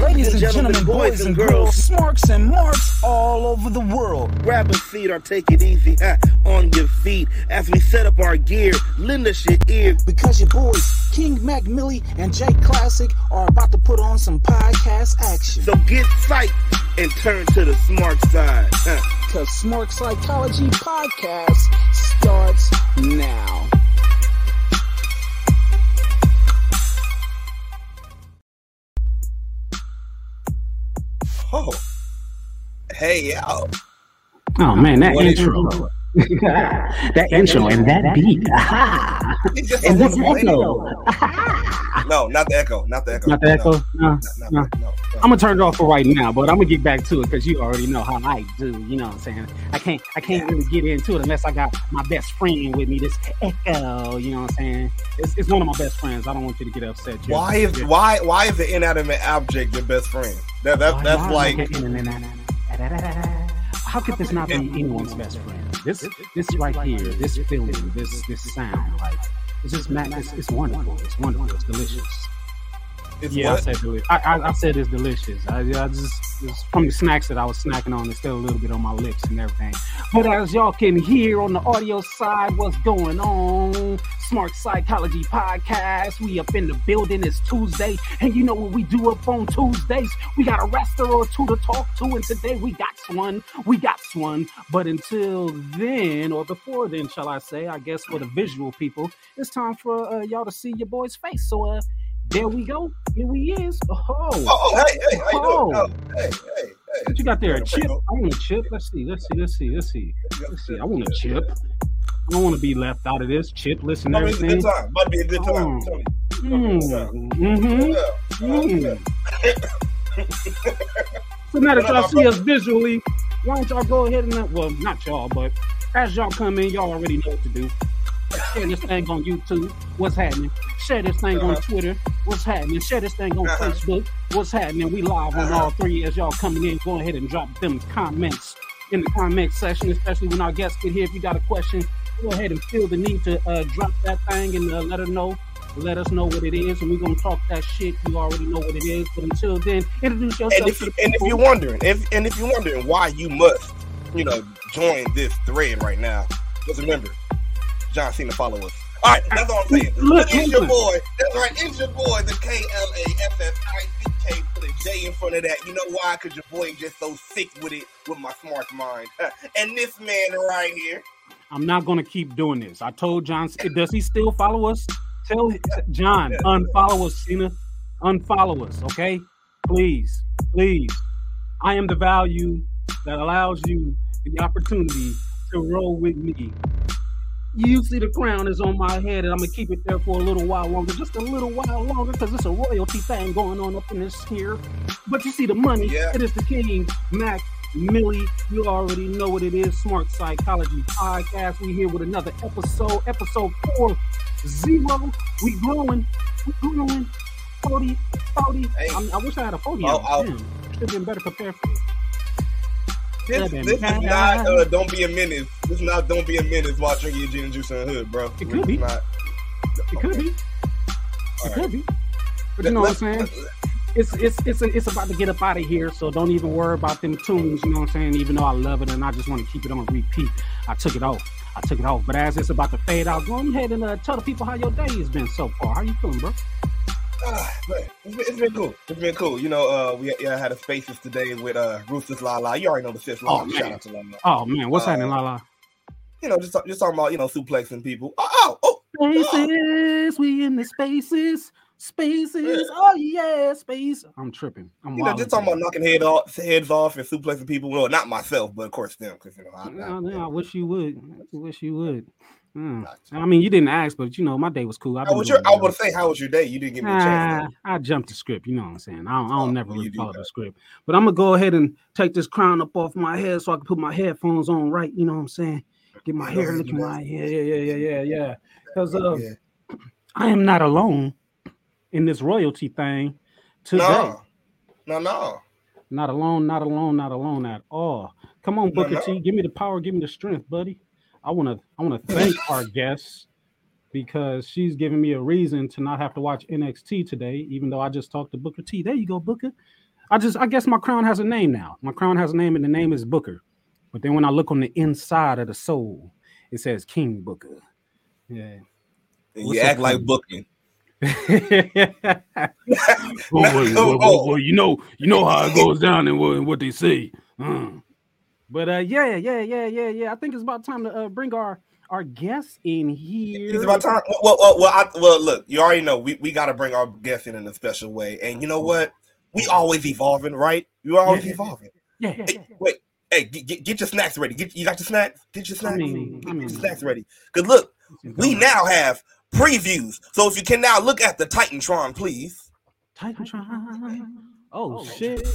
Ladies and gentlemen, boys and girls, smarks and marks all over the world. Grab a seat or take it easy ha, on your feet as we set up our gear. Lend us your ear. Because your boys, King Mac Milli and J Klassick, are about to put on some podcast action. So get psyched and turn to the smark side. ha. Because Smark Psychology Podcast starts now. Oh, hey yo. Oh man, that What intro. That intro and that beat. Aha. And a this echo. No, not the echo. Not the echo. Not the echo. No, No, no. no, no, no. I'm gonna turn it off for right now, but I'm gonna get back to it because you already know how I do. You know what I'm saying? I can't, I can't really get into it unless I got my best friend with me. This echo, you know what I'm saying? It's, it's one of my best friends. I don't want you to get upset. Jim. Why is why why is the inanimate object your best friend? That, that that's like Okay. How could this not be anyone's best friend? This, this right here, this feeling, this, this sound, like it's just man, it's, it's wonderful. It's wonderful. It's delicious. It's yeah, I said deli- I, I, I said it's delicious. I, I just it's from the snacks that I was snacking on. It's still a little bit on my lips and everything. But as y'all can hear on the audio side, what's going on? Smark Psychology Podcast. We up in the building. It's Tuesday, and you know what we do up on Tuesdays? We got a wrestler or two to talk to, and today we got one. We got one. But until then, or before then, shall I say? I guess for the visual people, it's time for uh, y'all to see your boy's face. So, uh, there we go. Here he is. Oh, Oh, hey, hey, doing? Oh. Oh, hey, hey, hey. what you got there? A chip? I want a chip. Let's see. Let's see. Let's see. Let's see. Let's see. I want a chip. I don't want to be left out of this. Chip, listen, I mean, it's a good time. To be a good time. Oh. Mm, mm-hmm. Yeah. Mm. So now that y'all see us visually, why don't y'all go ahead and well, not y'all, but as y'all come in, y'all already know what to do. Share this thing on YouTube. What's happening? Share this thing on Uh-huh. Twitter. What's happening? Share this thing on Uh-huh. Facebook. What's happening? We live on all three as y'all coming in. Go ahead and drop them comments in the comment section, especially when our guests get here. If you got a question, go ahead and feel the need to uh, drop that thing and uh, let her know. Let us know what it is, and we're gonna talk that shit. You already know what it is. But until then, introduce yourself And if the and if you're wondering, if and if you're wondering why you must, you know, join this thread right now, just remember, John Cena follow us. All right, that's all I'm saying. Look, it's your boy. That's right. It's your boy, the K L A F S I C K. Put a J in front of that. You know why? Because your boy just so sick with it, with my smart mind. and this man right here. I'm not gonna keep doing this. I told John. Does he still follow us? Tell John unfollow us, Cena. Unfollow us, okay? Please, please. I am the value that allows you the opportunity to roll with me. You see, the crown is on my head, and I'm gonna keep it there for a little while longer, just a little while longer, because it's a royalty thing going on up in this here. But you see, the money, Yeah. it is the King Mac Milli. You already know what it is. Smark Psychology Podcast. We here with another episode, episode four zero. We growing, we growing. 40, 40. Hey. I, mean, I wish I had a 40. Oh, oh. Should have been better prepared for this. This, this is not uh, don't be a menace. This is not don't be a menace while drinking your gin and juice in the hood, bro. It could be. Not. It could be. It All could be. But you know what I'm saying? it's it's it's it's about to get up out of here, so don't even worry about them tunes. You know what I'm saying? Even though I love it and I just want to keep it on repeat, I took it off. I took it off. But as it's about to fade out, go ahead and uh, tell the people how your day has been so far. How you feeling, bro? Ah, it's been, cool. It's been cool. You know, uh, we yeah, had a spaces today with uh, Ruthless LaLa. You already know the fifth Lala. Oh, man. Shout out to Lala. Oh man, what's Uh, happening, Lala? You know, just just talking about you know suplexing people. Oh, oh, oh Spaces, we in the spaces, spaces. Oh yeah, space. I'm tripping. I'm you know, just talking about knocking head off, heads off and suplexing people. Well, not myself, but of course them, because you know. I, I, I wish you would. I wish you would. Gotcha. I mean, you didn't ask, but you know, my day was cool. I've was your? I gonna say, how was your day? You didn't give me a chance. Ah, I jumped the script. You know what I'm saying? I don't, I don't Oh, never really do follow that. the script. But I'm gonna go ahead and take this crown up off my head so I can put my headphones on right. You know what I'm saying? Get my hair looking right. Yeah, yeah, yeah, yeah, yeah, yeah. Because uh, Yeah. I am not alone in this royalty thing today. No, no, no. Not alone, not alone, not alone at all. Come on, No, Booker no. T, give me the power, give me the strength, buddy. I wanna, I wanna thank our guest because she's giving me a reason to not have to watch NXT today, even though I just talked to Booker T. There you go, Booker. I just I guess my crown has a name now. My crown has a name, and the name is Booker. But then when I look on the inside of the soul, it says King Booker. Yeah. And What's you act like booking. well, well, well, you know, you know how it goes down and what, what they say. Uh. But uh, yeah, yeah, yeah, yeah, yeah. I think it's about time to uh, bring our our guests in here. It's about time. Well, well, well, I, well, look, you already know we, we got to bring our guests in in a special way. And you know what? We always evolving, right? You always Yeah. evolving. Yeah, yeah, Hey, wait, hey, get, get, get your snacks ready. Get you got your snacks? Get your I snacks. mean, I Get mean, your snacks ready. Cause look, we now have previews. So if you can now look at the Titantron, please. Titantron. Oh, shit.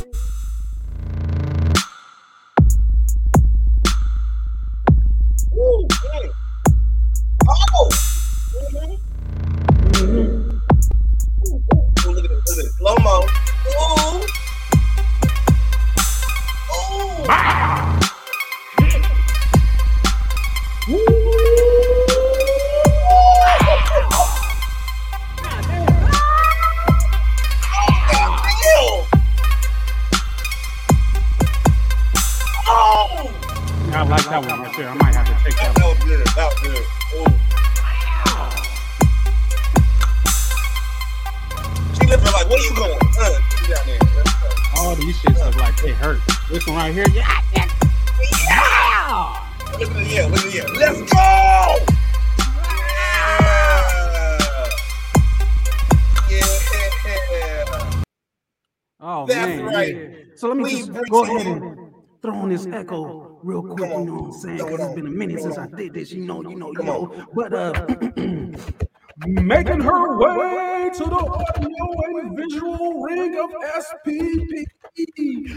I'm saying? Throw it's been a minute since I did this. You know, you know, you know. But uh, making her way to the audio and visual ring of SPP,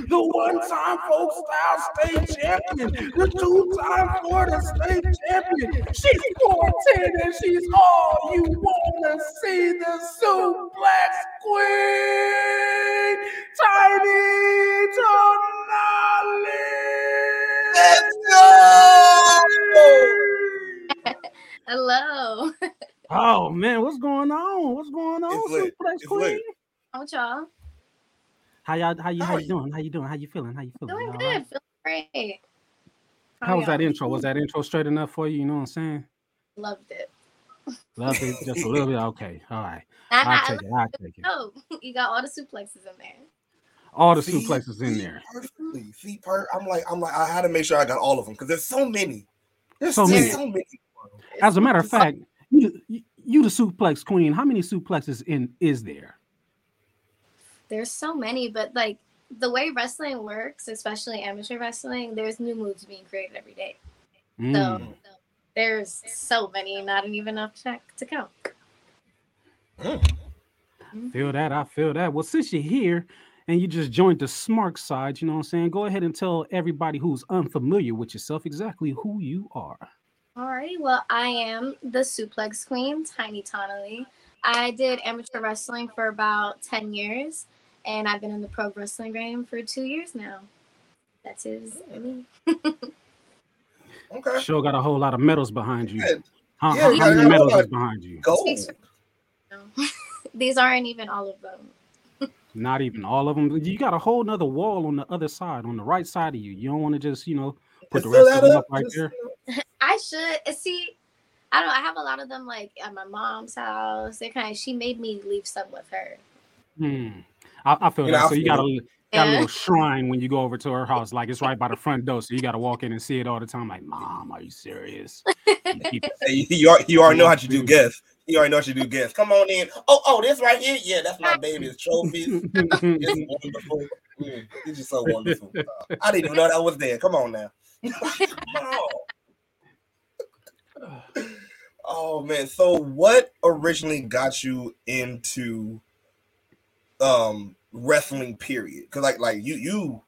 the one-time folk style state champion, the two-time Florida state champion. She's 14 and she's all you wanna see. The suplex queen, Tiny Let's Tonali. Hello. Oh man, what's going on? What's going on, It's lit. It's Queen? lit. How y'all? How y'all? How you? How How you you? doing? How you doing? How you feeling? How you feeling? Doing You all good. right? Feeling great. How was that intro? Was that intro straight enough for you? You know what I'm saying? Loved it. Loved it just a little bit. Okay, all right. I, I'll I, take it. I'll take it. oh, you got all the suplexes in there. All the See? suplexes in there. Perfectly. See, per- I'm like, I'm like, I had to make sure I got all of them because there's so many. There's So so many. many. So many. As a matter of fact, you you, you the suplex queen. How many suplexes in is there? There's so many, but like the way wrestling works, especially amateur wrestling, there's new moves being created every day. So Mm. there's so many, not even enough to, to count. Feel that? I feel that. Well, since you're here and you just joined the smark side, you know what I'm saying? Go ahead and tell everybody who's unfamiliar with yourself exactly who you are. All right. well, I am the suplex queen, Tiny Tonally. I did amateur wrestling for about 10 years, and I've been in the pro wrestling game for two years now. That's his me. Okay. Sure got a whole lot of medals behind you. Yeah, How, Yeah, how- how many medals is behind you? Gold. These aren't even all of them. Not even all of them. You got a whole nother wall on the other side, on the right side of you. You don't want to just, you know, put Just the rest of that them up, up right just, there. I should see. I don't. I have a lot of them like at my mom's house. They kind of. She made me leave some with her. Hmm. I, I feel You that. I So you got a it. got a little shrine when you go over to her house, like it's right by the front door. So you got to walk in and see it all the time. Like, mom, are you serious? And keep- Hey, you, you, already, you already know how to do guests. You already know how to do guests. Come on in. Oh, oh, this right here. Yeah, that's my baby's trophies. It's wonderful. Mm, it's just so wonderful. Uh, I didn't even know that was there. Come on now. oh. oh man. So what originally got you into um wrestling period? Because like like you you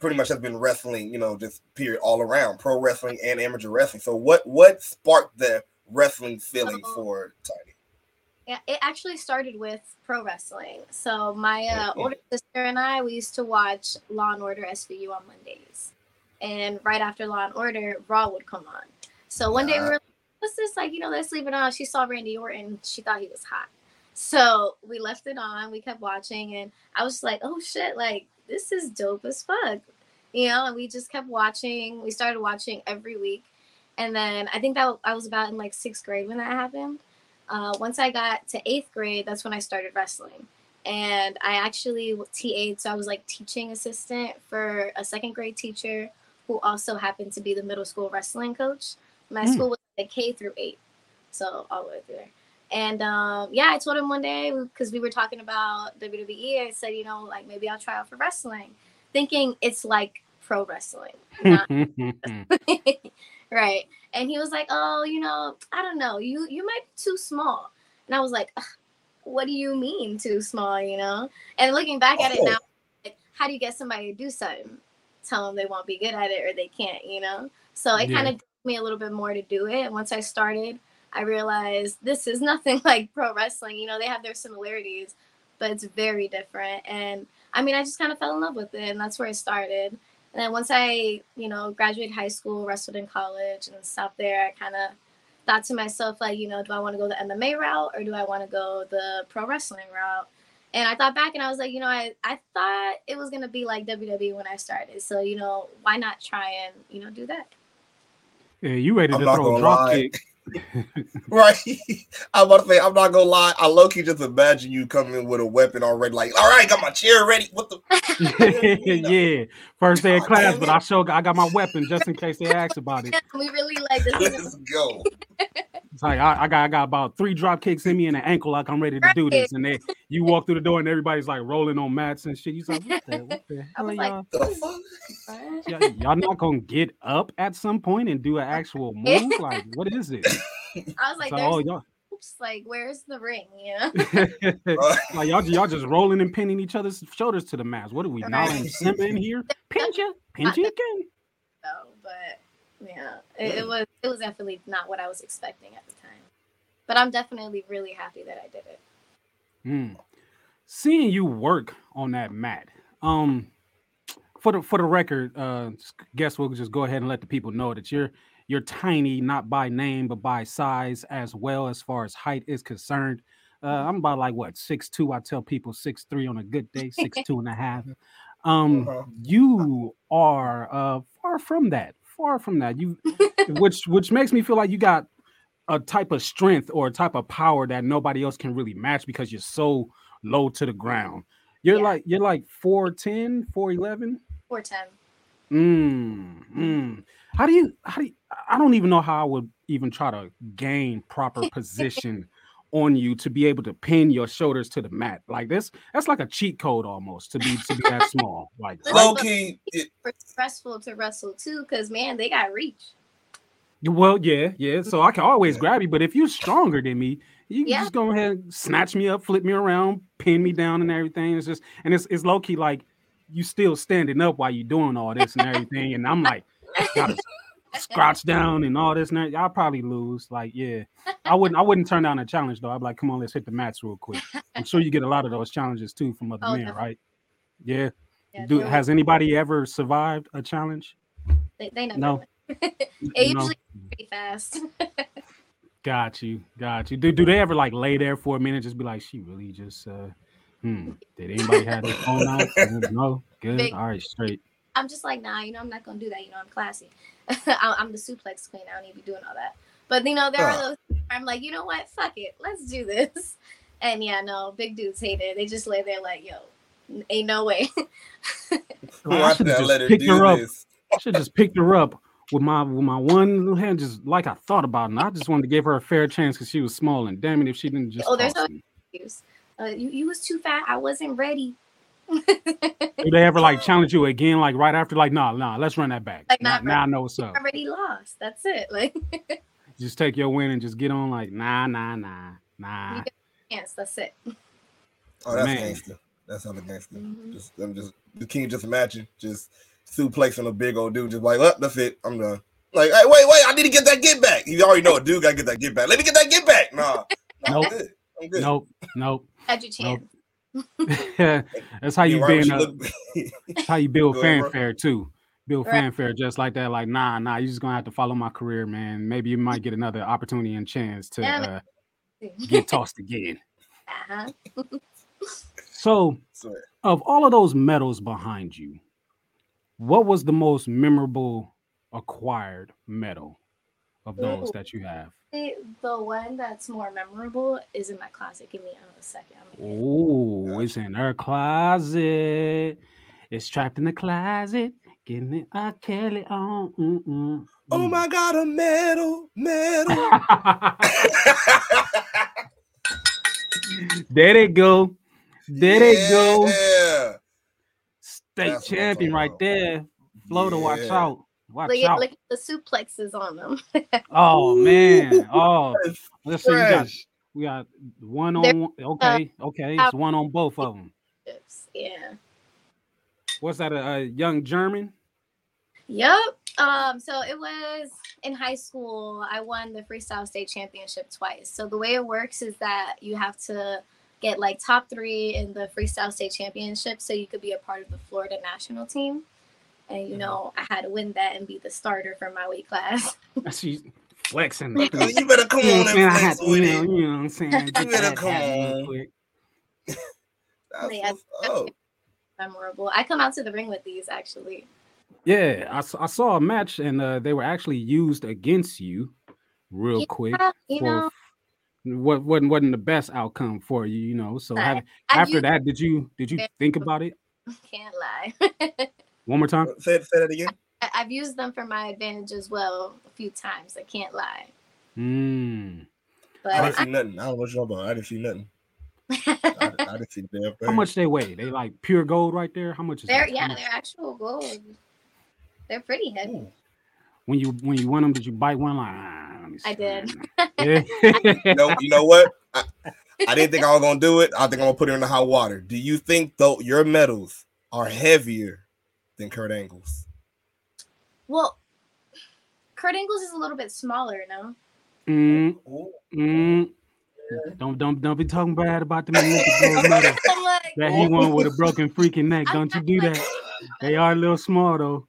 pretty much have been wrestling, you know, just period all around, pro wrestling and amateur wrestling. So what what sparked the wrestling feeling Oh. for Tiny? Yeah, it actually started with pro wrestling. So my uh, older sister and I, we used to watch Law and Order SVU on Mondays, and right after Law and Order, Raw would come on. So one day we were like, "What's this? Like, you know, let's leave it on." She saw Randy Orton. She thought he was hot, so we left it on. We kept watching, and I was like, "Oh shit!" Like this is dope as fuck. You know, and we just kept watching. We started watching every week. And then I think that I was about in like sixth grade when that happened. Uh, once I got to eighth grade, that's when I started wrestling. And I actually TA'd, so I was like teaching assistant for a second grade teacher who also happened to be the middle school wrestling coach. My Mm. school was like K through eight, so all the way through there. And um, yeah, I told him one day because we were talking about WWE. I said, you know, like maybe I'll try out for wrestling, thinking it's like pro wrestling, not right. And he was like, "Oh, you know, I don't know. You you might be too small." And I was like, "What do you mean too small?" You know. And looking back at it Oh. now, like, how do you get somebody to do something? Tell them they won't be good at it or they can't. You know. So it Yeah. kind of gave me a little bit more to do it. And once I started, I realized this is nothing like pro wrestling. You know, they have their similarities, but it's very different. And I mean, I just kind of fell in love with it, and that's where it started. And then once I, you know, graduated high school, wrestled in college, and stopped there, I kind of thought to myself, like, you know, do I want to go the MMA route or do I want to go the pro wrestling route? And I thought back and I was like, you know, I, I thought it was going to be like WWE when I started. So, you know, why not try and, you know, do that? yeah, you ready I'm to throw a gonna drop lie. kick? Right. I'm about to say, I'm not gonna lie. I low key just imagine you coming with a weapon already, like, all right, got my chair ready. What the yeah, first day of God class, damn but it. I show I got my weapon just in case they ask about it. we really like this. Let's go. It's like I, I got I got about three drop kicks in me and an ankle, like I'm ready to do this. And then you walk through the door and everybody's like rolling on mats and shit. You like, what the, what the hell, was like, y'all? The y'all? Y'all not gonna get up at some point and do an actual move? Like, what is it? I was like, It's like, oh, there's y'all, oops, like, where's the ring? Yeah. like y'all, y'all just rolling and pinning each other's shoulders to the mats. What are we, Nala and Right. Simba in here? Pinch ya, pinch ya again. So, but yeah, it, it was it was definitely not what I was expecting at the time. But I'm definitely really happy that I did it. Hmm. Seeing you work on that mat, um, for the for the record, uh, guess we'll just go ahead and let the people know that you're you're tiny, not by name but by size as well as far as height is concerned. Uh, I'm about like what six two. I tell people six three on a good day, six two and a half. Um, Uh-huh. you are uh far from that, far from that. You, which which makes me feel like you got a type of strength or a type of power that nobody else can really match because you're so low to the ground. You're Yeah. like you're like 410, 411. Four ten. Mm, mm. How do you how do you, I don't even know how I would even try to gain proper position on you to be able to pin your shoulders to the mat. Like this, that's like a cheat code almost to be to be that small. Like Low key, It's stressful to wrestle too, because man, they got reach. Well, yeah, yeah. So I can always grab you, but if you're stronger than me, you can Yeah. just go ahead, and snatch me up, flip me around, pin me down, and everything. It's just and it's it's low key like you still standing up while you're doing all this and everything, and I'm like gotta down and all this. And. I'll probably lose. Like, yeah, I wouldn't I wouldn't turn down a challenge though. I'd be like, come on, let's hit the mats real quick. I'm sure you get a lot of those challenges too from other Oh, men, definitely. right? Yeah. Yeah, Do has anybody ever survived a challenge? they, they No. it usually pretty fast. Got you, got you. Do do they ever like lay there for a minute, just be like, she really just uh hmm. Did anybody have their phone out? No, good. Big- All right, straight. I'm just like, nah, you know, I'm not gonna do that. You know, I'm classy. I- I'm the suplex queen. I don't need to be doing all that. But you know, there Huh. are those. where I'm like, you know what? Fuck it. Let's do this. And yeah, no, big dudes hate it. They just lay there like, yo, ain't no way. Well, I should did just let her picked her up. this? I should just picked her up with my with my one little hand, just like I thought about it. And I just wanted to give her a fair chance because she was small. And damn it, if she didn't just Oh, there's toss no- Excuse. Uh, you, you was too fat. I wasn't ready. Do they ever like challenge you again, like right after, like, nah, nah, let's run that back. Like, now, not now I know what's up. already lost. That's it. Like, Just take your win and just get on, like, nah, nah, nah, nah. yes, that's it. Oh, that's Man. gangster. That's how the gangster. Mhm. Just, I'm just the king. Just imagine, just suplexing a big old dude, just like, oh, that's it. I'm done. Like, hey, wait, wait, I need to get that get back. You already know a dude got to get that get back. Let me get that get back. Nah, nah Nope. I'm good. I'm good. Nope, nope. Had your chance. that's how you right, being a, look- that's how you build Go ahead, bro. fanfare too. Build Right. fanfare just like that. Like, nah, nah, you're just gonna have to follow my career, man. Maybe you might get another opportunity and chance to uh, get tossed again. uh-huh. So, So, of all of those medals behind you, what was the most memorable acquired medal of those Ooh. that you have? The the one that's more memorable is in my closet. Give me um, a second. I'm gonna get it. Oh, it's in her closet. It's trapped in the closet. Getting it a Kelly on. Mm-mm. oh my God, a medal, medal. there they go. There they go. State That's champion talking right about. there. Floater, watch out. Watch Look at, out. look at the suplexes on them. Oh man. Oh, That's let's see. We got we got one They're, on one. Okay, okay. It's one on both of them. yeah. What's that? A, a young German? Yep. Um, so it was in high school. I won the freestyle state championship twice. So the way it works is that you have to get like top three in the freestyle state championship so you could be a part of the Florida national team. And you know, I had to win that and be the starter for my weight class. She's flexing. You better come on what I'm saying? I and had flex to, with you know, it. you know what I'm saying? Get better that come on. quick. That's Yeah. what's. Memorable. I come out to the ring with these actually. Yeah, I, I saw a match and uh, they were actually used against you real quick. You know, what wasn't wasn't the best outcome for you, you know. So I- have, I after used- that, did you did you think about it can't lie. One more time? Say, say that again. I- I've used them for my advantage as well a few times. I can't lie. Mm. But I didn't I, see nothing. I don't know what you're about. I didn't see nothing. I, I didn't see damn thing. How much they weigh? They like pure gold right there. How much is they're that? Yeah, much- they're actual gold. They're pretty heavy. Ooh. when you when you won them, did you bite one? Like ah, let me I did. Yeah. You know, you know what? I, I didn't think I was gonna do it. I think I'm gonna put it in the hot water. Do you think though your medals are heavier than Kurt Angle's? Well, Kurt Angle's is a little bit smaller, no? Mm, Ooh. mm. Don't don't don't be talking bad about them Olympic gold medals I'm like, that he won with a broken freaking neck. Don't you do like- that. They are a little small though.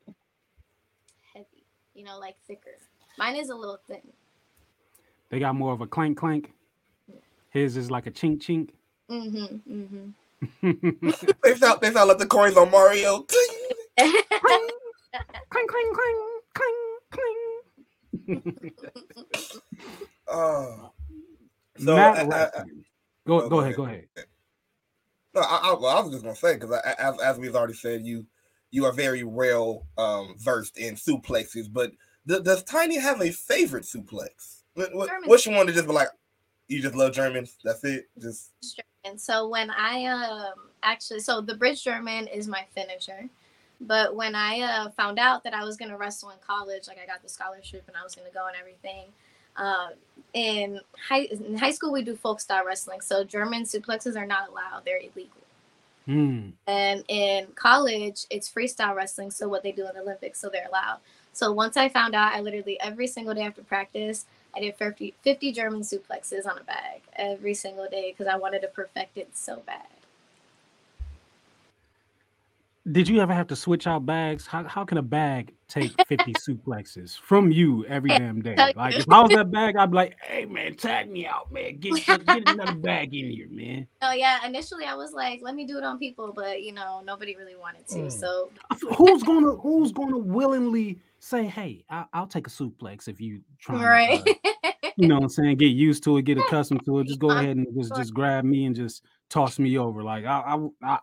heavy, you know, like thicker. Mine is a little thin. They got more of a clank clank. His is like a chink chink. Mm-hmm. Mm-hmm. They sound they sound like the coins on Mario. Clang clang clang clang clang. Oh. So Matt I- I- I- go Oh, go ahead, go ahead. No, I, I, well, I was just gonna say because as as we've already said, you you are very well um, versed in suplexes. But th- does Tiny have a favorite suplex? What, what, German. what's your one to just be like? You just love Germans. That's it. Just And so when I um actually so the bridge German is my finisher. But when I uh, found out that I was gonna wrestle in college, like I got the scholarship and I was gonna go and everything. Um, in high in high school we do folk style wrestling, so German suplexes are not allowed; they're illegal. Hmm. And in college, it's freestyle wrestling, so what they do in the Olympics, so they're allowed. So once I found out, I literally every single day after practice, I did 50, 50 German suplexes on a bag every single day because I wanted to perfect it so bad. Did you ever have to switch out bags? How, how can a bag take 50 suplexes from you every damn day? Like if I was that bag, I'd be like, hey man, tag me out, man. Get, get, get another bag in here, man. Oh yeah, initially I was like, let me do it on people, but you know, nobody really wanted to. Mm. So Who's gonna who's gonna willingly say, hey, I, I'll take a suplex if you try right. you know what I'm saying, get used to it, get accustomed to it. Just go ahead and just just grab me and just toss me over. Like I I I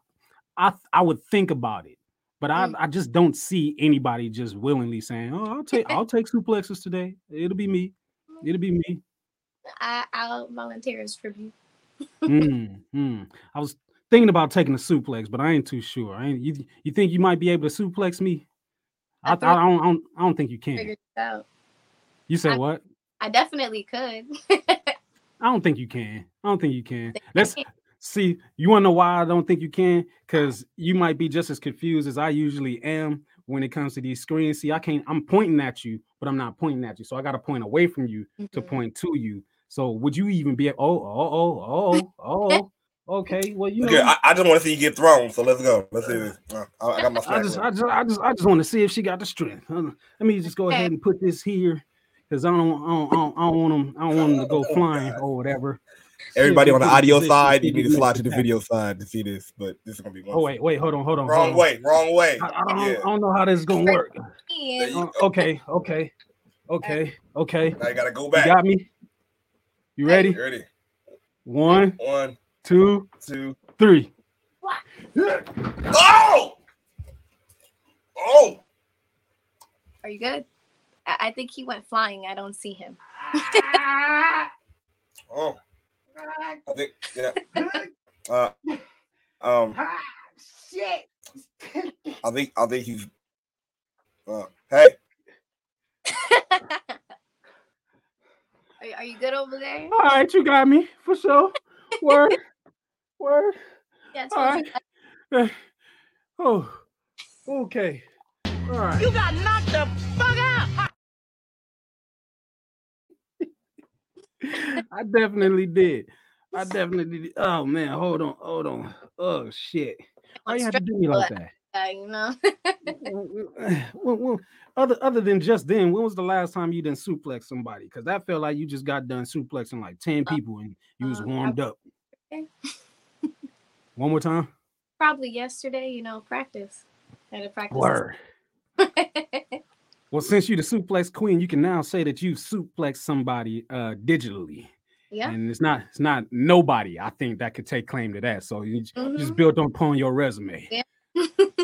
I, I would think about it, but I, Mm. I just don't see anybody just willingly saying, "Oh, I'll take I'll take suplexes today. It'll be me. It'll be me." I, I'll volunteer as tribute. mm, mm. I was thinking about taking a suplex, but I ain't too sure. I ain't, you you think you might be able to suplex me? I, I I, don't, I don't I don't think you can. Figured it out. You said I- what? I definitely could. I don't think you can. I don't think you can. Let's see. You want to know why I don't think you can? Because you might be just as confused as I usually am when it comes to these screens. See, I can't. I'm pointing at you, but I'm not pointing at you. So I got to point away from you to Mhm. point to you. So would you even be? Oh, oh, oh, oh, oh. Okay. Well, you know. okay. I, I just want to see you get thrown. So let's go. Let's see this. Uh, I, I got my I just. I just, I just, I just want to see if she got the strength. Let me just go ahead and put this here because I don't, I don't, I don't, I don't want them, I don't want them to go Oh, flying or whatever. Everybody on the audio side, you need to slide to the video side to see this, but this is gonna be one. Oh wait, wait, hold on, hold on. wrong hold on. way, wrong way. I, I don't, Yeah. I don't know how this is gonna work. Uh, go. okay, okay, okay, okay. Now you gotta go You back. got me. You ready? You ready? One, One, two, two. three. Oh! Oh! Are you good? I, I think he went flying. I don't see him. Oh. I think yeah. Uh, um. Shit. I think I think he's. Uh, hey, are, are you good over there? All right, you got me for sure. Word, word. Yeah, I All told right. you. Oh, okay. All right. You got knocked the I definitely did. I definitely did. Oh man, hold on, hold on. Oh shit. Why you have to do me like that? Uh, you know. Well, well, other other than just then, when was the last time you done suplex somebody? Because that felt like you just got done suplexing like 10 people and you was uh, warmed up. okay. One more time. Probably yesterday, you know, practice. Had a practice. Word. Well, since you're the suplex queen, you can now say that you suplex somebody uh digitally. yeah. And it's not it's not nobody I think that could take claim to that. So you j- just build upon your resume. Yeah.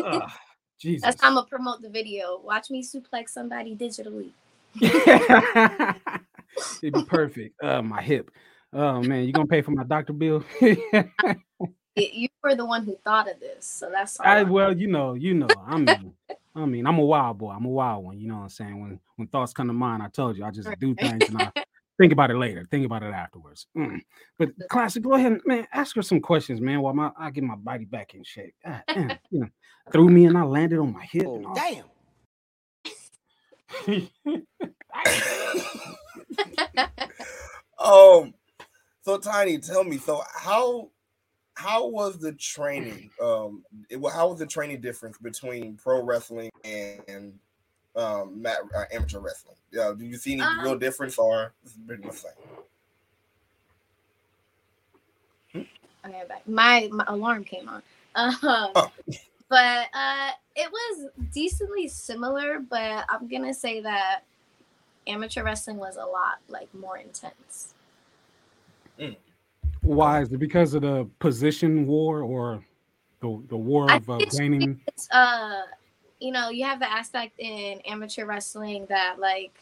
Ugh, Jesus. That's how I'm gonna promote the video. Watch me suplex somebody digitally. It'd be perfect. Uh, my hip. Oh man, you gonna pay for my doctor bill? You were the one who thought of this, so that's all. I I'm- well, you know, you know. I mean, I mean, I'm a wild boy. I'm a wild one. You know what I'm saying? When when thoughts come to mind, I told you, I just do things and I think about it later. Think about it afterwards. Mm. But classic, go ahead, and, man. Ask her some questions, man. While my I get my body back in shape. God damn, you know, threw me and I landed on my hip. and. Damn. um. So Tiny, tell me. So how how was the training? Um. It, how was the training difference between pro wrestling and um mat, uh, amateur wrestling? Yeah. Do you see any real Um, difference, or is it pretty much the same? Okay, back. My, my alarm came on. Um, Oh. But uh, it was decently similar, but I'm gonna say that amateur wrestling was a lot like more intense. Why is it because of the position war or the the war of uh, gaining? It's uh, you know, you have the aspect in amateur wrestling that like,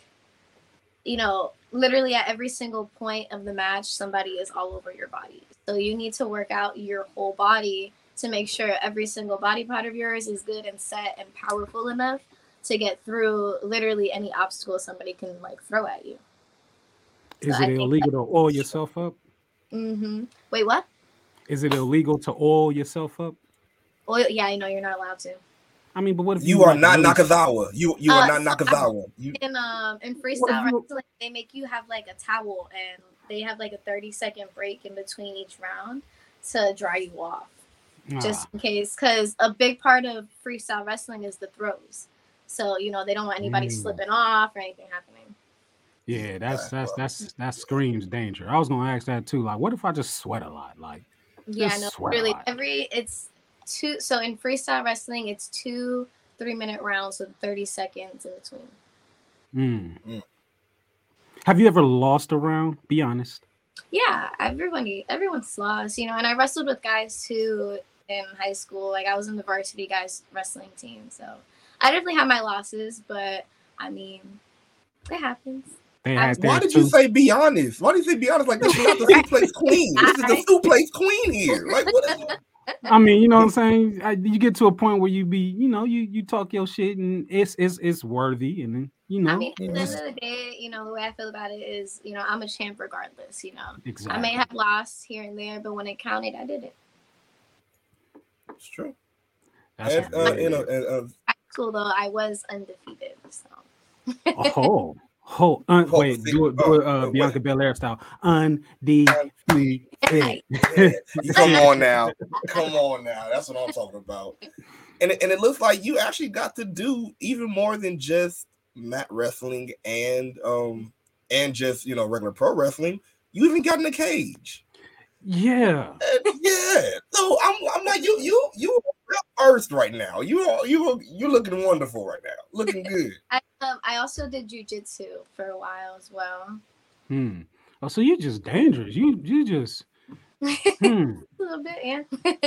you know, literally at every single point of the match, somebody is all over your body. So you need to work out your whole body to make sure every single body part of yours is good and set and powerful enough to get through literally any obstacle somebody can like throw at you. Is I it illegal to oil yourself up? Mm-hmm. Wait, what? Is it illegal to oil yourself up? Well, yeah, I know you're not allowed to. I mean, but what if You are like, not really- Nakazawa. You you are Uh, not so- Nakazawa. You in um in freestyle if you- wrestling, they make you have like a towel and they have like a 30 second break in between each round to dry you off just Ah, in case because a big part of freestyle wrestling is the throws so you know they don't want anybody Mm. slipping off or anything happening yeah, that's that's well. that's that screams danger. I was gonna ask that too. Like, what if I just sweat a lot? Like, yeah no really every it's two so in freestyle wrestling it's two three minute rounds with 30 seconds in between mm. Mm. have you ever lost a round? Be honest. yeah everybody everyone's lost you know and i wrestled with guys too in high school like i was in the varsity guys wrestling team so i definitely have my losses but i mean it happens They I- had why did you say be honest? Why did you say be honest? Like this is not the suplex queen. This is the suplex queen here. Like what is I mean, you know what I'm saying? I, you get to a point where you be, you know, you you talk your shit and it's it's it's worthy, and then you know, i mean at the end of the day you know the way i feel about it is you know i'm a champ regardless you know exactly. i may have lost here and there but when it counted i did it It's true. That's and, uh, really you know, it. and, uh, high school though i was undefeated so oh, oh, un, Oh, wait, do it, do it, uh, wait. Bianca Belair style, undefeated. Right. come on now, come on now. That's what I'm talking about. And it, and it looks like you actually got to do even more than just mat wrestling and um and just you know regular pro wrestling. You even got in the cage. Yeah. And yeah. So I'm, I'm like, you, you, you earth right now. You, are- you, you looking wonderful right now. Looking good. I um I also did jujitsu for a while as well. Hmm. Oh, so you're just dangerous. You you just a hmm. little bit, yeah.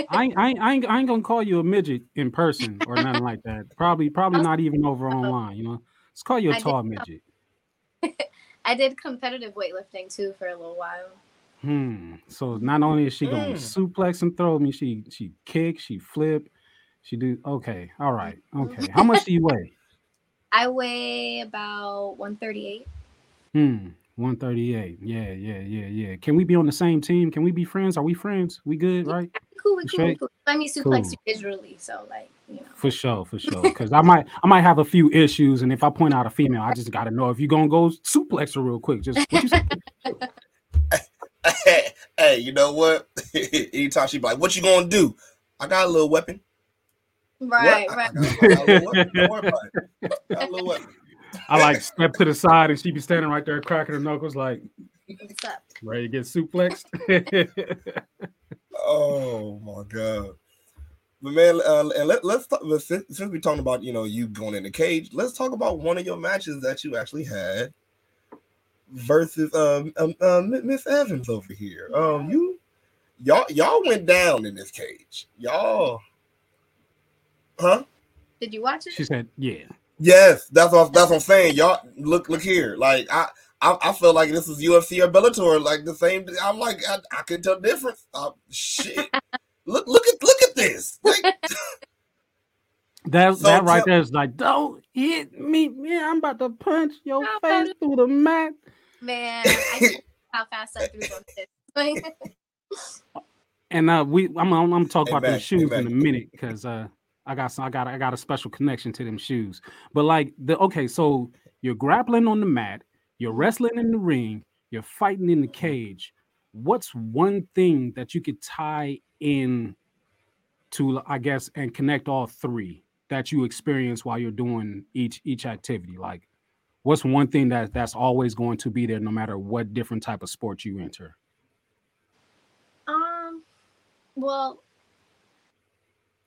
I ain't, I, I, ain't, I ain't gonna call you a midget in person or nothing like that. Probably probably not even over online, you know. Let's call you a I tall know. midget. I did competitive weightlifting too for a little while. Hmm. So not only is she gonna Mm. suplex and throw me, she she kick, she flip, she do okay. All right. Okay. How much do you weigh? I weigh about 138. Hmm. 138. Yeah, yeah, yeah, yeah. Can we be on the same team? Can we be friends? Are we friends? We good, right? Cool, we cool, cool. Let me suplex Cool. you visually, so like you know. For sure, for sure. Because I might I might have a few issues, and if I point out a female, I just gotta know if you're gonna go suplex her real quick. Just what hey, you know what? Anytime she be like, "What you gonna do?" I got a little weapon. Right, What? I- right. I I got a little weapon. Don't worry about it. I got a little weapon. I like step to the side, and she be standing right there cracking her knuckles, like ready to get suplexed. Oh my god. But man, uh, and let, let's talk, but since, since we're talking about you know you going in the cage, let's talk about one of your matches that you actually had versus um, um uh, Miss Evans over here. Um, you y'all y'all went down in this cage. Y'all, huh? Did you watch it? she said, "Yeah." Yes, that's what that's what I'm saying. Y'all look look here. Like I I, I feel like this is UFC or Bellator. Like the same. I'm like I, I can tell the difference. Uh, shit. look look at look at this. Like, That So that right tell- there is like, don't hit me, man. I'm about to punch your face through the mat. Man, I can't how fast I threw those hits. And uh, we, I'm, I'm, I'm talking Hey, about the Mac, shoes hey, in a minute because uh, I got some, I got, I got a special connection to them shoes. But like the okay, so you're grappling on the mat, you're wrestling in the ring, you're fighting in the cage. What's one thing that you could tie in to, I guess, and connect all three that you experience while you're doing each each activity? Like, what's one thing that that's always going to be there, no matter what different type of sport you enter? um, well,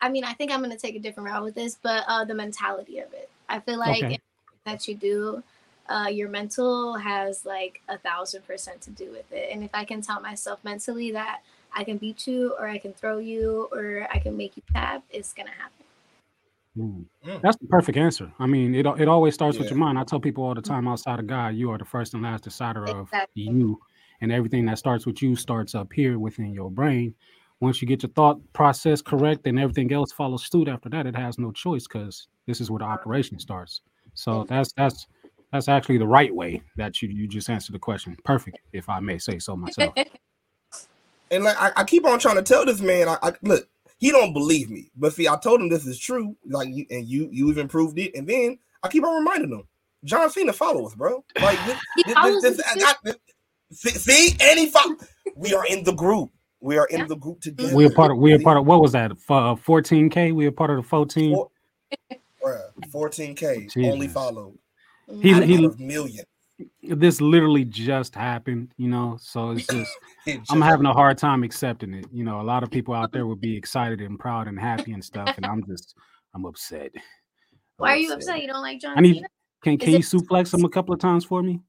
I mean, I think I'm gonna take a different route with this, but uh, the mentality of it. I feel like Okay. that you do, uh, your mental has like a thousand percent to do with it. And if I can tell myself mentally that I can beat you, or I can throw you, or I can make you tap, it's gonna happen. Mm. Mm. That's the perfect answer. I mean, it it always starts with your mind. I tell people all the time, outside of God, you are the first and last decider of Exactly. you, and everything that starts with you starts up here within your brain. Once you get your thought process correct, and everything else follows suit after that, it has no choice because this is where the operation starts. So that's that's that's actually the right way that you you just answered the question. Perfect, if I may say so myself. and like I, I keep on trying to tell this man, I, I look, he don't believe me. But see, I told him this is true. Like you and you you even proved it. And then I keep on reminding him, John Cena follow us, bro. Like this, He this, this, us I this. See, see, and he follow. We are in the group. We are in the group together. We're part of we're part of what was that? uh, Fourteen K. We're part of the fourteen. Four- 14k only followed. He out, he of million. This literally just happened, you know. So it's just It I'm just- having a hard time accepting it. You know, a lot of people out there would be excited and proud and happy and stuff, and I'm just I'm upset. I'm Why are you upset? You don't like John I need Cena? can Is can you it- suplex him a couple of times for me?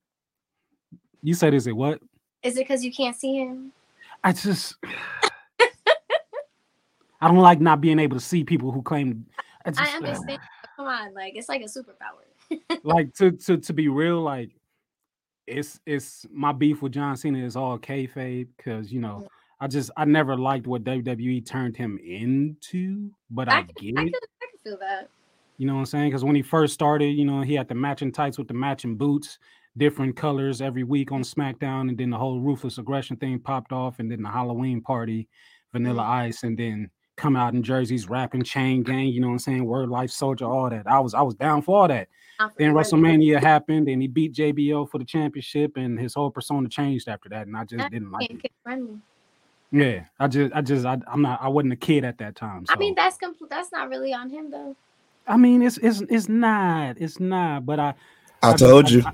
You said is it what? Is it because you can't see him? I just I don't like not being able to see people who claim I, just, I understand. but Come on, like it's like a superpower. like to to to be real, like it's it's my beef with John Cena is all kayfabe because you know I just I never liked what WWE turned him into, but I, I, get can, I, it. can, I can feel that. You know what I'm saying? Because when he first started, you know, he had the matching tights with the matching boots, different colors every week on mm-hmm. SmackDown, and then the whole ruthless aggression thing popped off, and then the Halloween party, Vanilla mm-hmm. Ice, and then come out in jerseys, rapping Chain Gang. You know what I'm saying? Word Life Soldier, all that. I was I was down for all that. Then WrestleMania happened, and he beat JBL for the championship, and his whole persona changed after that, and I just That didn't like it. Yeah, I just I just I, I'm not I wasn't a kid at that time. So. I mean, that's compl- that's not really on him though. I mean, it's it's it's not it's not, but I I just- told you. I,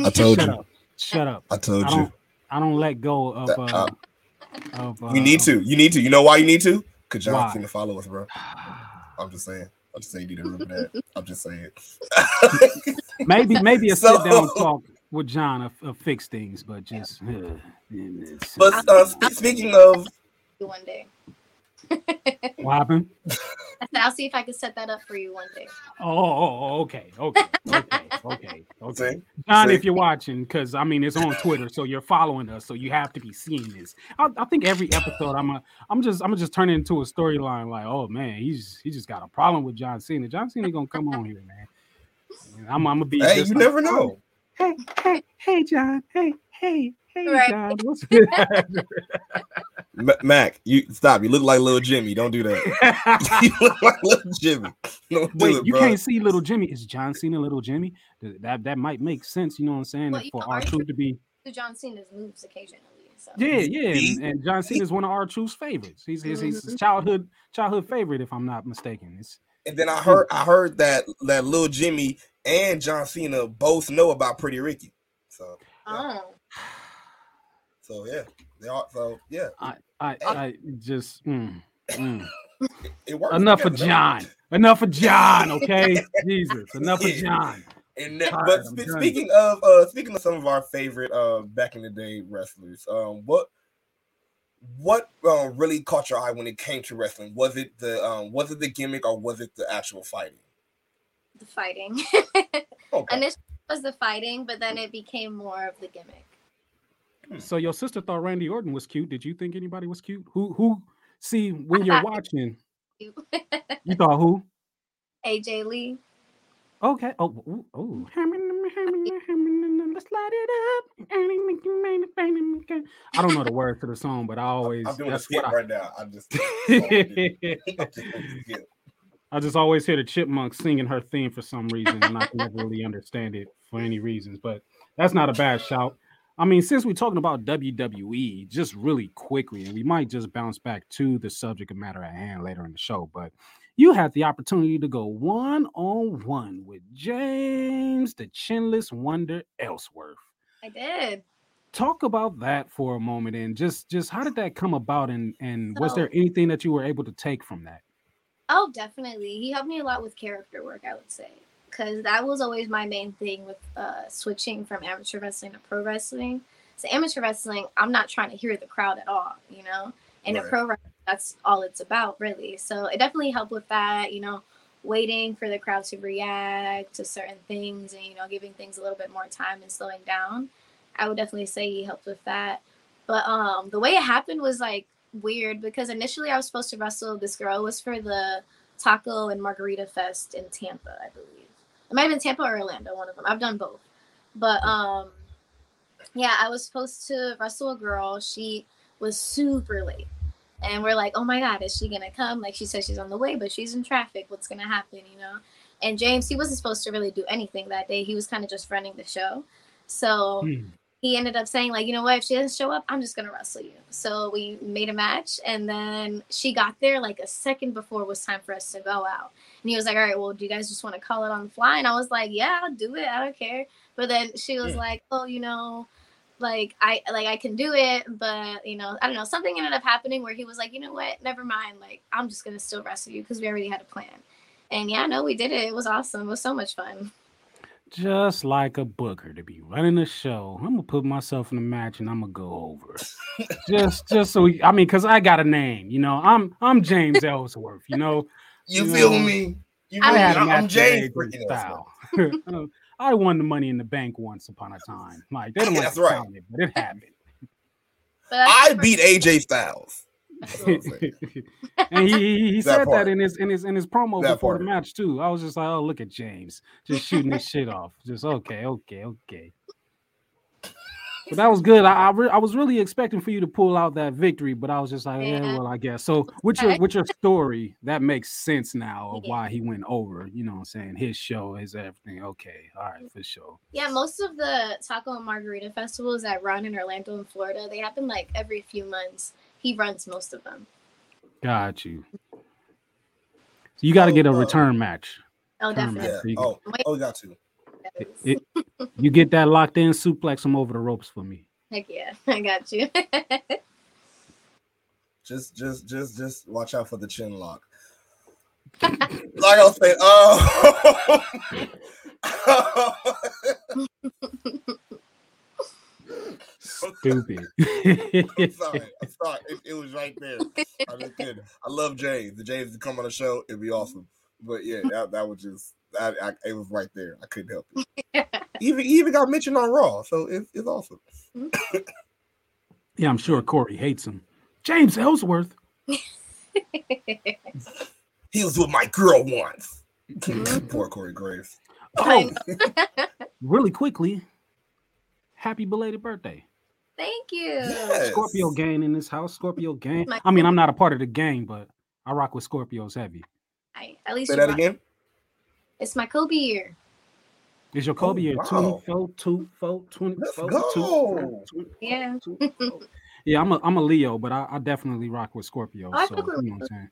I told shut you. Up, shut up. I told I you. I don't let go of That- uh, uh, Of, uh, You need to. You need to. You know why you need to? Cause John Why? Cena follow us, bro. I'm just saying. I'm just saying you need to remember that. I'm just saying. maybe maybe a So- sit down talk with John will, will fix things, but just uh, it's- but uh, speaking of, one day. what happened? I said, I'll see if I can set that up for you one day. Oh, okay, okay, okay, okay, okay. See? John, See? if you're watching, because I mean it's on Twitter, so you're following us, so you have to be seeing this. I, I think every episode, I'm a, I'm just, I'm gonna just turn it into a storyline. Like, oh man, he's he just got a problem with John Cena. John Cena gonna come on here, man. And I'm, I'm gonna be. hey, you like, never know. Hey, hey, hey, John. Hey, hey, hey, Right. John. What's Ma- Mac, you stop. You look like little Jimmy. Don't do that. you look like little Jimmy. Don't do Wait, it, you bro. can't see little Jimmy. Is John Cena little Jimmy? That that might make sense. You know what I'm saying? Well, for R-Truth to be. Do John Cena's moves occasionally. So Yeah, yeah, and, and John Cena is one of R-Truth's favorites. He's he's, he's Mm-hmm. his childhood childhood favorite, if I'm not mistaken. It's And then I heard, I heard that that little Jimmy and John Cena both know about Pretty Ricky. So, yeah. Oh, so yeah, they are. So yeah, I I, I just mm, mm. it works. enough of together, though. John. Enough of John. Okay, Jesus. Enough of John. And that, Tired, but I'm spe- done. speaking of uh speaking of some of our favorite uh back in the day wrestlers, um what what uh, really caught your eye when it came to wrestling? Was it the um was it the gimmick or was it the actual fighting? the fighting. Okay. Initially it was the fighting, but then it became more of the gimmick. Hmm. So your sister thought Randy Orton was cute. Did you think anybody was cute? Who who? See, when you're watching, you thought who? AJ Lee. Okay. Oh, ooh, oh. Let's light it up. I don't know the words to the song, but I always I'm doing a that's skip what I, right now. I'm just, I'm just a skip. I just always hear the chipmunks singing her theme for some reason, and I can never really understand it for any reasons. But that's not a bad shout. I mean, since we're talking about WWE, just really quickly, and we might just bounce back to the subject of matter at hand later in the show, but you had the opportunity to go one on one with James the Chinless Wonder Ellsworth. I did. Talk about that for a moment, and just just how did that come about, and and was there anything that you were able to take from that? Oh, definitely. He helped me a lot with character work, I would say. Because that was always my main thing with uh, switching from amateur wrestling to pro wrestling. So, amateur wrestling, I'm not trying to hear the crowd at all, you know? And in Right. pro wrestling, that's all it's about, really. So, it definitely helped with that, you know, waiting for the crowd to react to certain things and, you know, giving things a little bit more time and slowing down. I would definitely say he helped with that. But um, the way it happened was like weird because initially I was supposed to wrestle this girl. It was for the Taco and Margarita Fest in Tampa, I believe. It might have been Tampa or Orlando, one of them. I've done both. But um, yeah, I was supposed to wrestle a girl. She was super late. And we're like, oh my God, is she to come? Like she said she's on the way, but she's in traffic. What's to happen, you know? And James, he wasn't supposed to really do anything that day. He was kind of just running the show. So Hmm. He ended up saying like you know what? If she doesn't show up i'm just gonna wrestle you. So we made a match and then she got there like a second before it was time for us to go out. And he was like all right well do you guys just want to call it on the fly? And i was like yeah i'll do it. I don't care. But then she was Yeah. like oh you know like i like i can do it but you know i don't know something ended up happening where he was like you know what? Never mind. Like i'm just gonna still wrestle you because we already had a plan. And yeah no we did it. It was awesome. It was so much fun Just like a booker to be running a show, I'm gonna put myself in a match and I'm gonna go over. just, just so we, I mean, cause I got a name, you know. I'm, I'm James Ellsworth, you know. You You feel know, me? You I feel me? had a I'm, match I'm James AJ style. Um, I won the Money in the Bank once upon a time. Like they don't like That's to right. count it, but it happened. but that's I beat AJ Styles. That's what I'm saying. and he, he, he That said part. that in his in his in his promo That before the match too. I was just like, oh, look at James just shooting his shit off. Just okay, okay, okay. But that was good. I I, re- I was really expecting for you to pull out that victory, but I was just like, yeah, Yeah. well, I guess. So with your Okay. with your story, that makes sense now of Yeah. why he went over. You know what I'm saying? His show, his everything. Okay, all right, for sure. Yeah, most of the taco and margarita festivals that run in Orlando and Florida, they happen like every few months. He runs most of them. Got you. So you got to So, get a uh, return match. Oh, Return definitely. match. Yeah. You- Oh, oh, got to. It, you get that locked in suplex him over the ropes for me. Heck yeah, I got you. Just, just, just, just watch out for the chin lock. like I was saying, oh. Stupid. I'm sorry. I'm sorry. It, it was right there. I just kidding. I love James. The James to come on the show, it'd be awesome. But yeah, that, that was just that. I, it was right there. I couldn't help it. even even got mentioned on Raw, so it, it's awesome. yeah, I'm sure Corey hates him. James Ellsworth. He was with my girl once. Mm-hmm. Poor Corey Graves. Oh, really quickly. Happy belated birthday. Thank you. Yes. Scorpio gang in this house. Scorpio gang. My- I mean, I'm not a part of the gang, but I rock with Scorpios heavy. I, at least Say that rock- again. It's my Kobe year. Is your Kobe Oh, year wow. 24, 24, 24, Let's 24, go. 24, Yeah. 24? Yeah, I'm a I'm a Leo, but I, I definitely rock with Scorpio. Oh, so you know what I'm saying.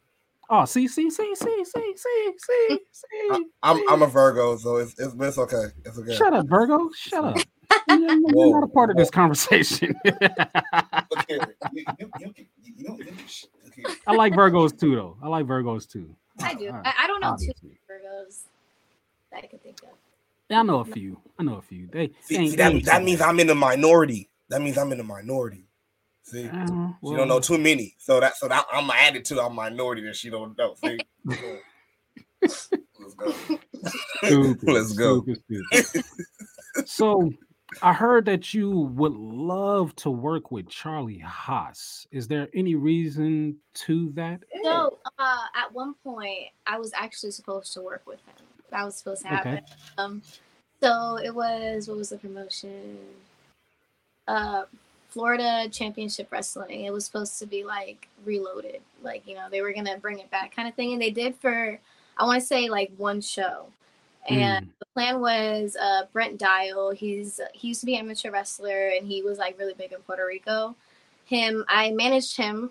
Oh, see, see, see, see, see, see, see, see. I'm I'm a Virgo, so it's it's, it's okay. It's okay. Shut up, Virgo. Shut up. You're, you're not a part of this conversation. You, you, you, you. I like Virgos too, though. I like Virgos too. I do. All right, I, I don't know too many Virgos that I could think of. Yeah, I know a few. I know a few. They, See, they see, that, that means. I'm in the minority. That means I'm in the minority. See, Uh, she don't know too many, so that so that I'm added to a minority that she don't know. See, let's go. stupid, Let's go. stupid, stupid. so, I heard that you would love to work with Charlie Haas. Is there any reason to that? No, uh, at one point, I was actually supposed to work with him. That was supposed to happen. Okay. Um, so it was what was the promotion? Uh, Florida Championship Wrestling. It was supposed to be like reloaded, like you know they were gonna bring it back, kind of thing. And they did for I want to say like one show. And Mm. the plan was uh, Brent Dial. He's he used to be an amateur wrestler, and he was like really big in Puerto Rico. Him, I managed him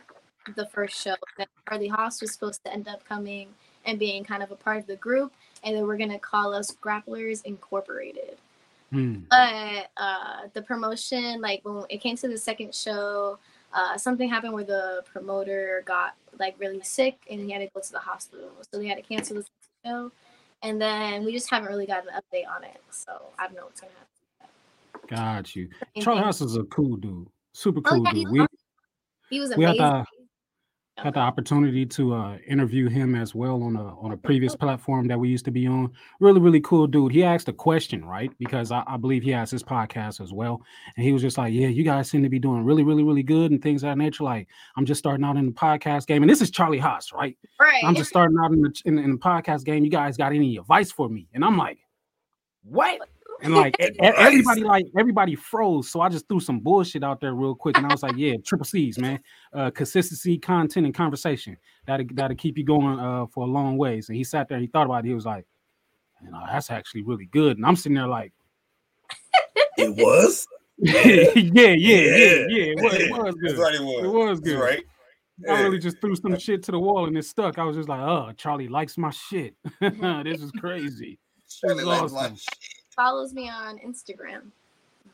the first show. Then Charlie Haas was supposed to end up coming and being kind of a part of the group, and they were gonna call us Grapplers Incorporated. Hmm. But uh, the promotion, like when it came to the second show, uh, something happened where the promoter got like really sick and he had to go to the hospital, so they had to cancel the show. And then we just haven't really gotten an update on it, so I don't know what's gonna happen. Got you. Thing. Is a cool dude. Super Oh, cool yeah, he dude. We, He was we had amazing. Had the opportunity to uh, interview him as well on a on a previous platform that we used to be on. Really, really cool dude. He asked a question, right? Because I, I believe he has his podcast as well, and he was just like, "Yeah, you guys seem to be doing really, really, really good and things of that nature." Like, I'm just starting out in the podcast game, and this is Charlie Haas, right? right. I'm just starting out in the in, in the podcast game. You guys got any advice for me? And I'm like, what? And like everybody, like everybody froze. So I just threw some bullshit out there real quick, and I was like, yeah, triple C's, man. Uh, consistency, content, and conversation. That'll that'll keep you going uh for a long ways. And he sat there, and he thought about it. He was like, you know, that's actually really good. And I'm sitting there like, It was. yeah, yeah, yeah, yeah, yeah. It was, it was That's good. right. It was. It was That's good. right. I really just threw some shit to the wall and it stuck. I was just like, oh, Charlie likes my shit. this is crazy. Charlie likes awesome. My- follows me on Instagram.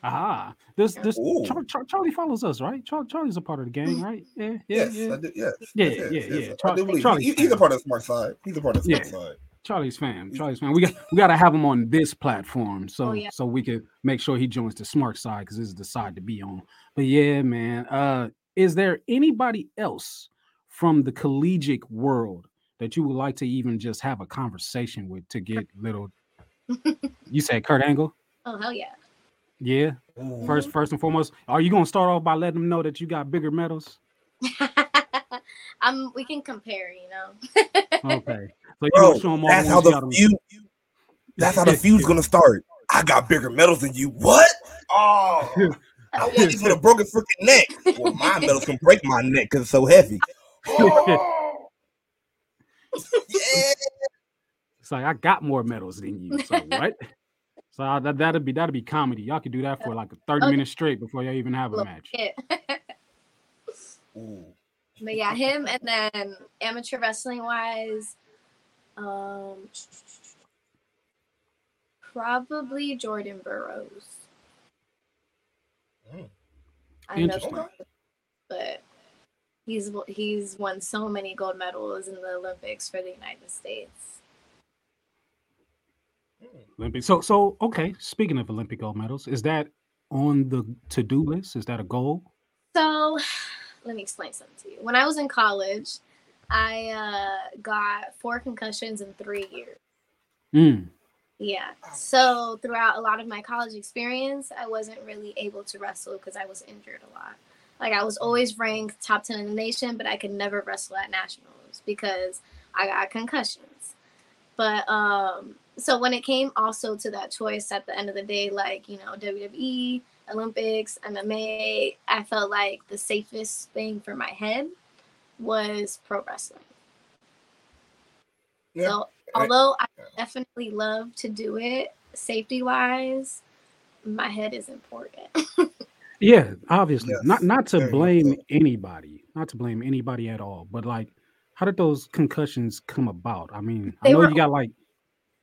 Aha. This this Char- Char- Charlie follows us, right? Char- Charlie's a part of the gang, right? Yeah, yeah, Yes, yeah. I do. Yes. Yeah, yes, yeah, yes, yeah. yes. Char- I do believe Charlie's he- he's a part of the smark side. He's a part of the smark Yeah. side. Charlie's fam. Charlie's fam. We got we got to have him on this platform so Oh, yeah. so we could make sure he joins the smark side because this is the side to be on. But yeah, man. Uh, is there anybody else from the collegiate world that you would like to even just have a conversation with to get little? You said Kurt Angle. Oh hell yeah. Yeah. Ooh. First, first and foremost, are you gonna start off by letting them know that you got bigger medals? um, we can compare, you know. Okay. So you Bro, gonna show them all that's how the got 'em- feud. That's how the feud's gonna start. I got bigger medals than you. What? Oh, I want these with a broken freaking neck. Well, my medals can break my neck because it's so heavy. Oh. yeah. It's like I got more medals than you. So what? So I- that that'd be that'd be comedy. Y'all could do that for like a 30 Okay. minutes straight before y'all even have a Little match. but yeah, him and then amateur wrestling wise, um, probably Jordan Burroughs. Mm. I know, Interesting. but He's he's won so many gold medals in the Olympics for the United States. Olympic. So so okay. Speaking of Olympic gold medals, is that on the to-do list? Is that a goal? So, let me explain something to you. When I was in college, I uh, got four concussions in three years. Mm. Yeah. So throughout a lot of my college experience, I wasn't really able to wrestle because I was injured a lot. Like I was always ranked top 10 in the nation, but I could never wrestle at nationals because I got concussions. But um so when it came also to that choice at the end of the day, like, you know, WWE, Olympics, MMA, I felt like the safest thing for my head was pro wrestling. Yeah. So although I definitely love to do it safety wise, my head is important. Yeah, obviously. Yes, Not not to very blame so. anybody, not to blame anybody at all, but like how did those concussions come about? I mean, I know were- you got like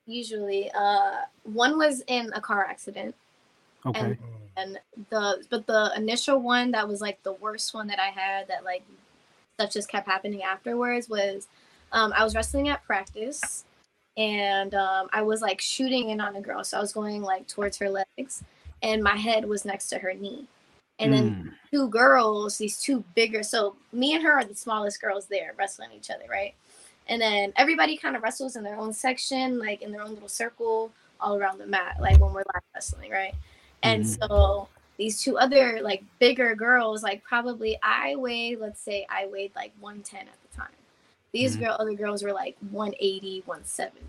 Usually, uh, one was in a car accident, okay. and the but the initial one that was like the worst one that I had that like stuff just kept happening afterwards was um, I was wrestling at practice and um, I was like shooting in on a girl, so I was going like towards her legs, and my head was next to her knee, and then Mm, two girls, these two bigger. So me and her are the smallest girls there wrestling each other, right? And then everybody kind of wrestles in their own section, like in their own little circle, all around the mat, like when we're live wrestling, right? And Mhm. so these two other like bigger girls, like probably I weighed, let's say I weighed like 110 at the time. These Mhm. girl other girls were like 180, 170.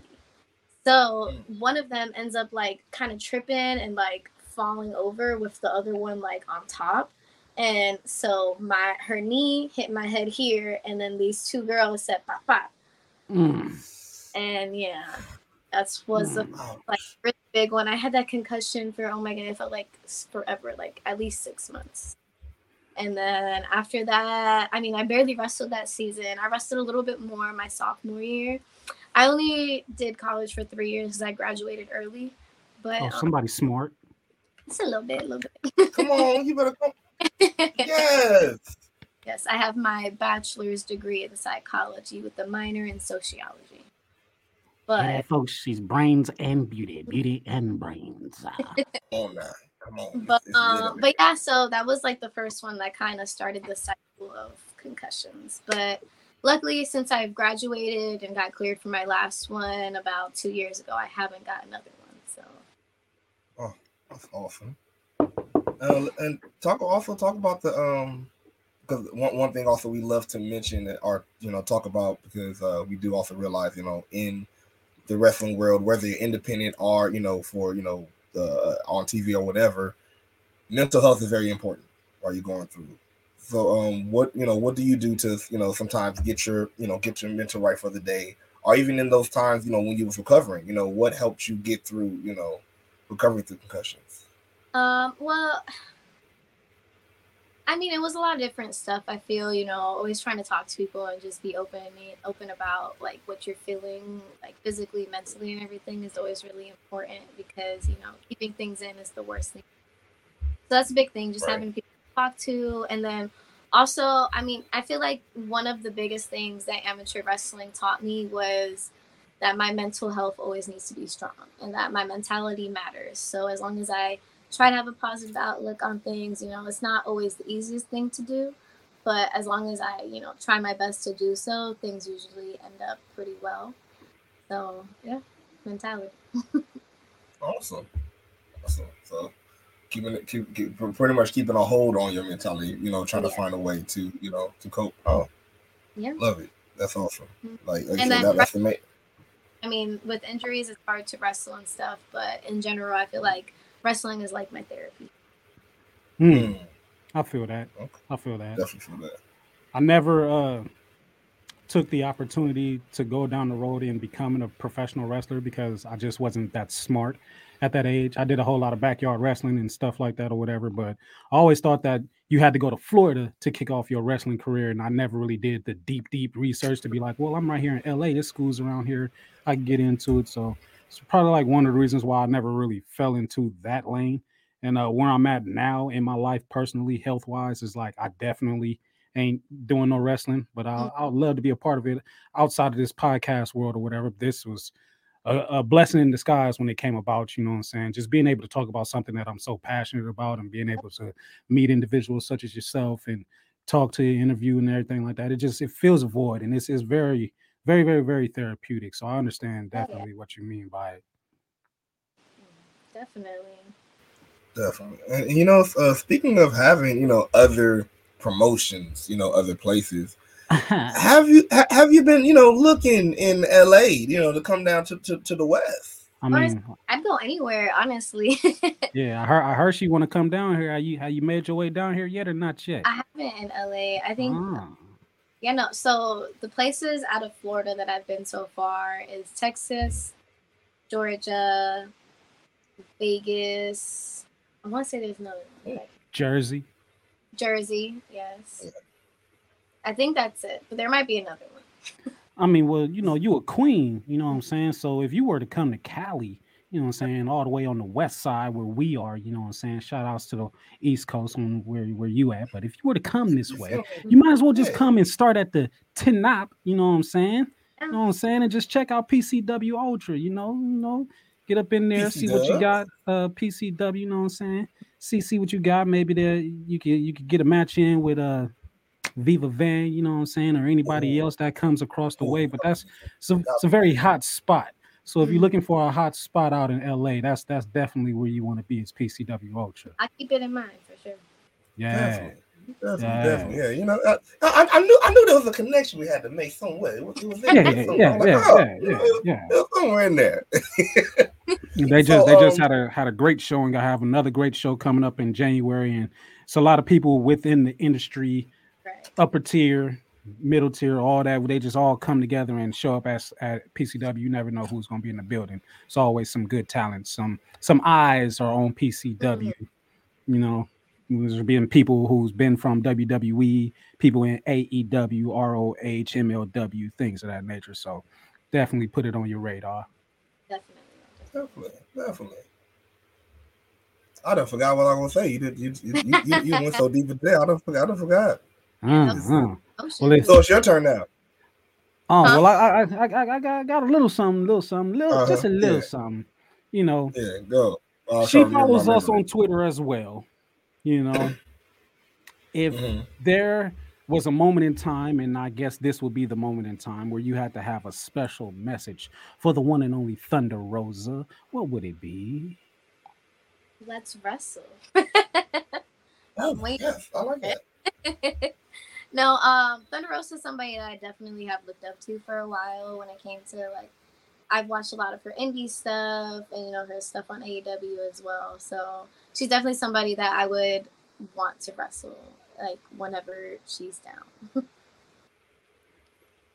So one of them ends up like kind of tripping and like falling over with the other one like on top. And so my her knee hit my head here, and then these two girls said pop pop. Mm, And yeah, that was a like really big one. I had that concussion for oh my god, it felt like forever, like at least six months. And then after that, I mean, I barely wrestled that season. I wrestled a little bit more my sophomore year. I only did college for three years because I graduated early, but Oh, um, somebody smart. it's a little bit, a little bit. Come on, you better come. Yes. Yes, I have my bachelor's degree in psychology with a minor in sociology. But Yeah, folks, she's brains and beauty, beauty and brains. Ah, Come on now. Come on. but It's- it's um, but yeah, so that was like the first one that kind of started the cycle of concussions. But luckily, since I've graduated and got cleared for my last one about two years ago, I haven't got another one. So oh, That's awesome. Uh, and talk also talk about the um because one, one thing also we love to mention or you know talk about because uh, we do also realize you know in the wrestling world whether you're independent or you know for you know uh, on TV or whatever mental health is very important while you're going through so um what you know what do you do to you know sometimes get your you know get your mental right for the day or even in those times you know when you was recovering you know what helped you get through you know recovering through concussions Um, well, I mean, it was a lot of different stuff. I feel, you know, always trying to talk to people and just be open, open about like what you're feeling, like physically, mentally, and everything is always really important because you know keeping things in is the worst thing. So that's a big thing, just Right. having people to talk to, and then also, I mean, I feel like one of the biggest things that amateur wrestling taught me was that my mental health always needs to be strong and that my mentality matters. So as long as I try to have a positive outlook on things. You know, it's not always the easiest thing to do, but as long as I, you know, try my best to do so, things usually end up pretty well. So, yeah, mentality. Awesome. Awesome. So keeping it keep, keep pretty much keeping a hold on your mentality, you know, trying to find a way to, you know, to cope. Oh, Yeah. love it. That's awesome. Mhm. Like, like And said, then that, that's the main I mean, with injuries, it's hard to wrestle and stuff, but in general, I feel like wrestling is like my therapy. Mm, Mm, I feel that. Okay. I feel that. definitely feel that. I never uh, took the opportunity to go down the road in becoming a professional wrestler because I just wasn't that smart at that age. I did a whole lot of backyard wrestling and stuff like that or whatever, but I always thought that you had to go to Florida to kick off your wrestling career. And I never really did the deep, deep research to be like, well, I'm right here in LA. This school's around here. I can get into it. So it's probably like one of the reasons why I never really fell into that lane. And uh, where I'm at now in my life, personally, health wise, is like I definitely ain't doing no wrestling, but I, I would love to be a part of it outside of this podcast world or whatever. This was a, a blessing in disguise when it came about. You know what I'm saying? Just being able to talk about something that I'm so passionate about and being able to meet individuals such as yourself and talk to you, interview and everything like that. It just it feels a void and it's it's very very very very therapeutic. So I understand Oh, yeah. definitely what you mean by it. Definitely. Definitely. And you know, uh, speaking of having you know other promotions, you know, other places. Have you ha- have you been you know looking in L.A. You know to come down to to, to the West? I Honest- mean, I'd go anywhere, honestly. yeah, I heard I heard she want to come down here. Are you have you made your way down here yet or not yet? I haven't in LA. I think Ah, Yeah, no. So the places out of Florida that I've been so far is Texas, Georgia, Vegas. I want to say there's another one. like Jersey. Jersey, yes. I think that's it, but there might be another one. I mean, well, you know, you a queen, you know what I'm saying? So if you were to come to Cali, you know what I'm saying, all the way on the west side where we are, you know what I'm saying? Shout outs to the east coast on where where you at. But if you were to come this way, you might as well just come and start at the Tenop, you know what I'm saying? You know what I'm saying? And just check out PCW Ultra, you know, you know, get up in there, see what you got, uh PCW, you know what I'm saying? See see what you got. Maybe there you could you could get a match in with uh Viva Van, you know what I'm saying, or anybody else that comes across the way. But that's it's a, it's a very hot spot. So if you're looking for a hot spot out in LA, that's that's definitely where you want to be. Is PCW Ultra. I keep it in mind for sure. Yeah. Definitely. Definitely, Yeah. definitely. Yeah, you know, I, I, I knew I knew there was a connection we had to make somewhere. It was, it was in Yeah, yeah, yeah, like, yeah, oh, yeah, you know, yeah, yeah. it was somewhere in there. They just So, they just um, had a had a great show and I have another great show coming up in January. And it's a lot of people within the industry, Right. upper tier, middle tier, all that. They just all come together and show up as at PCW. You never know who's gonna be in the building. It's always some good talent. Some some eyes are on PCW. You know, there's been people who's been from WWE, people in AEW, ROH, MLW, things of that nature. So definitely put it on your radar. Definitely. Definitely, definitely. I done forgot what I was gonna say. You did you you, you, you, you went so deep in there. I don't forgot. I done forgot. Uh-huh. Oh shit. Well, if, So it's your turn now. oh Huh? well, I I, I, I, I got, got a little something, little something, little just a Uh-huh, little yeah. something. You know, Yeah, go. I'll she try to remember follows us on. Twitter as well. You know, if Mhm. there was a moment in time, and I guess this would be the moment in time where you had to have a special message for the one and only Thunder Rosa, what would it be? Let's wrestle. Oh, Wait. yes, I like that. no, um, Thunder Rosa is somebody that I definitely have looked up to for a while when it came to like I've watched a lot of her indie stuff and you know her stuff on AEW as well. So she's definitely somebody that I would want to wrestle like whenever she's down.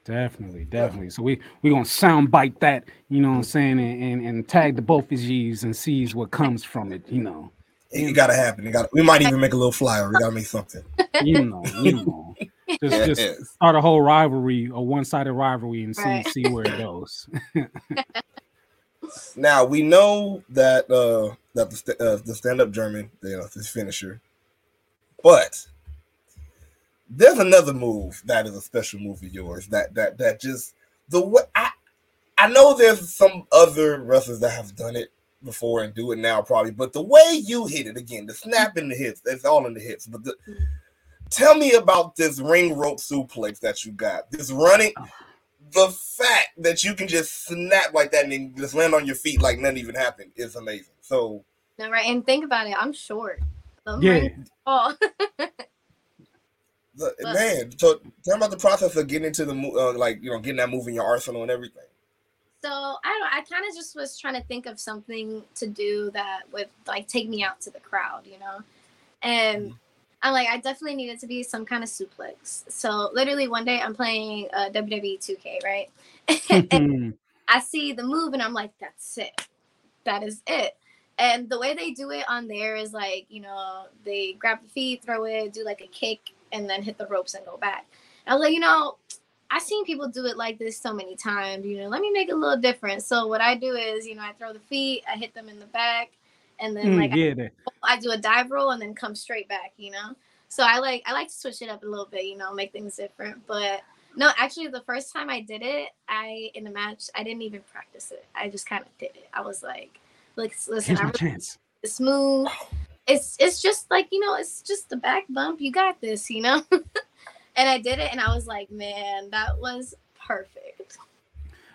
Definitely, definitely. So we we gonna sound bite that, you know what I'm saying, and, and, and tag the both of yous and sees what comes from it, you know. It, it gotta happen. It got. We might even make a little flyer. We gotta make something. You know, you know. Just just Yes. start a whole rivalry, a one-sided rivalry, and see Right. see where it goes. Now we know that uh that the st- uh, the stand up German, you know, his finisher, but there's another move that is a special move of yours that that that just the way I I know there's some other wrestlers that have done it before and do it now probably, but the way you hit it again, the snap in the hips, it's all in the hips. But the, tell me about this ring rope suplex that you got. This running, the fact that you can just snap like that and then just land on your feet like nothing even happened is amazing. So No, right? And think about it, I'm short. I'm yeah. like, oh, the, But- man, so tell me about the process of getting into the uh, like you know getting that move in your arsenal and everything. So I don't. I kind of just was trying to think of something to do that would like take me out to the crowd, you know. And I'm like, I definitely needed to be some kind of suplex. So literally one day I'm playing uh, WWE 2K, right? and I see the move and I'm like, that's it. That is it. And the way they do it on there is like, you know, they grab the feet, throw it, do like a kick, and then hit the ropes and go back. I was like, you know, I've seen people do it like this so many times. You know, let me make a little different. So what I do is, you know, I throw the feet, I hit them in the back, and then Mm, like yeah, that- I do a dive roll and then come straight back, you know. So I like I like to switch it up a little bit, you know, make things different. But no, actually, the first time I did it, I in the match, I didn't even practice it. I just kind of did it. I was like, like listen, Here's I my really chance. it's smooth. It's it's just like you know, it's just the back bump. You got this, you know. and I did it, and I was like, man, that was perfect.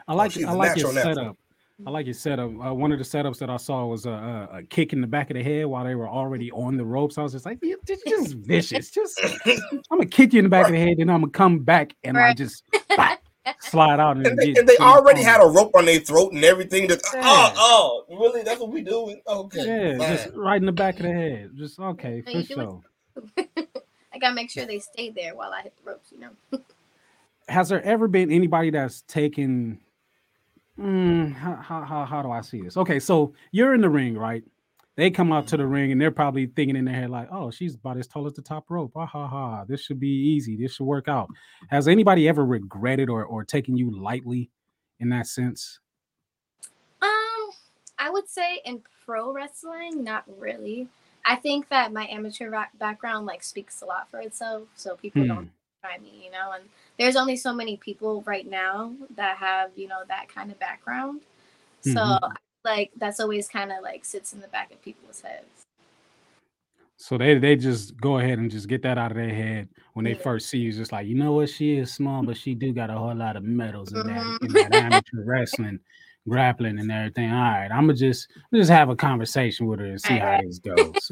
I like she's I a like your natural, natural. setup. I like your setup. Uh, one of the setups that I saw was a, a, a kick in the back of the head while they were already on the ropes. I was just like, "You- just, just vicious. Just I'm gonna kick you in the back of the head, then I'm gonna come back and I just bap, slide out and, And they, get- and they already had a rope on their throat and everything. Just, Yeah. oh, oh, really? That's what we doing? Okay. yeah, fine. just right in the back of the head. Just okay for you sure. I gotta make sure they stay there while I hit the ropes, you know. Has there ever been anybody that's taken? Mm, how, how how do I see this? Okay, so you're in the ring, right? They come out to the ring and they're probably thinking in their head like, "Oh, she's about as tall as the top rope. Ah, ha ha! This should be easy. This should work out." Has anybody ever regretted or or taken you lightly in that sense? Um, I would say in pro wrestling, not really. I think that my amateur ra- background like speaks a lot for itself, so people Hmm. don't try me, you know. And there's only so many people right now that have you know that kind of background, so Mhm. like that's always kind of like sits in the back of people's heads. So they they just go ahead and just get that out of their head when they Yeah. first see you. Just like you know what, she is small, but she do got a whole lot of medals in that Mhm. in that amateur wrestling, grappling and everything. All right, I'm gonna just just have a conversation with her and see how this goes.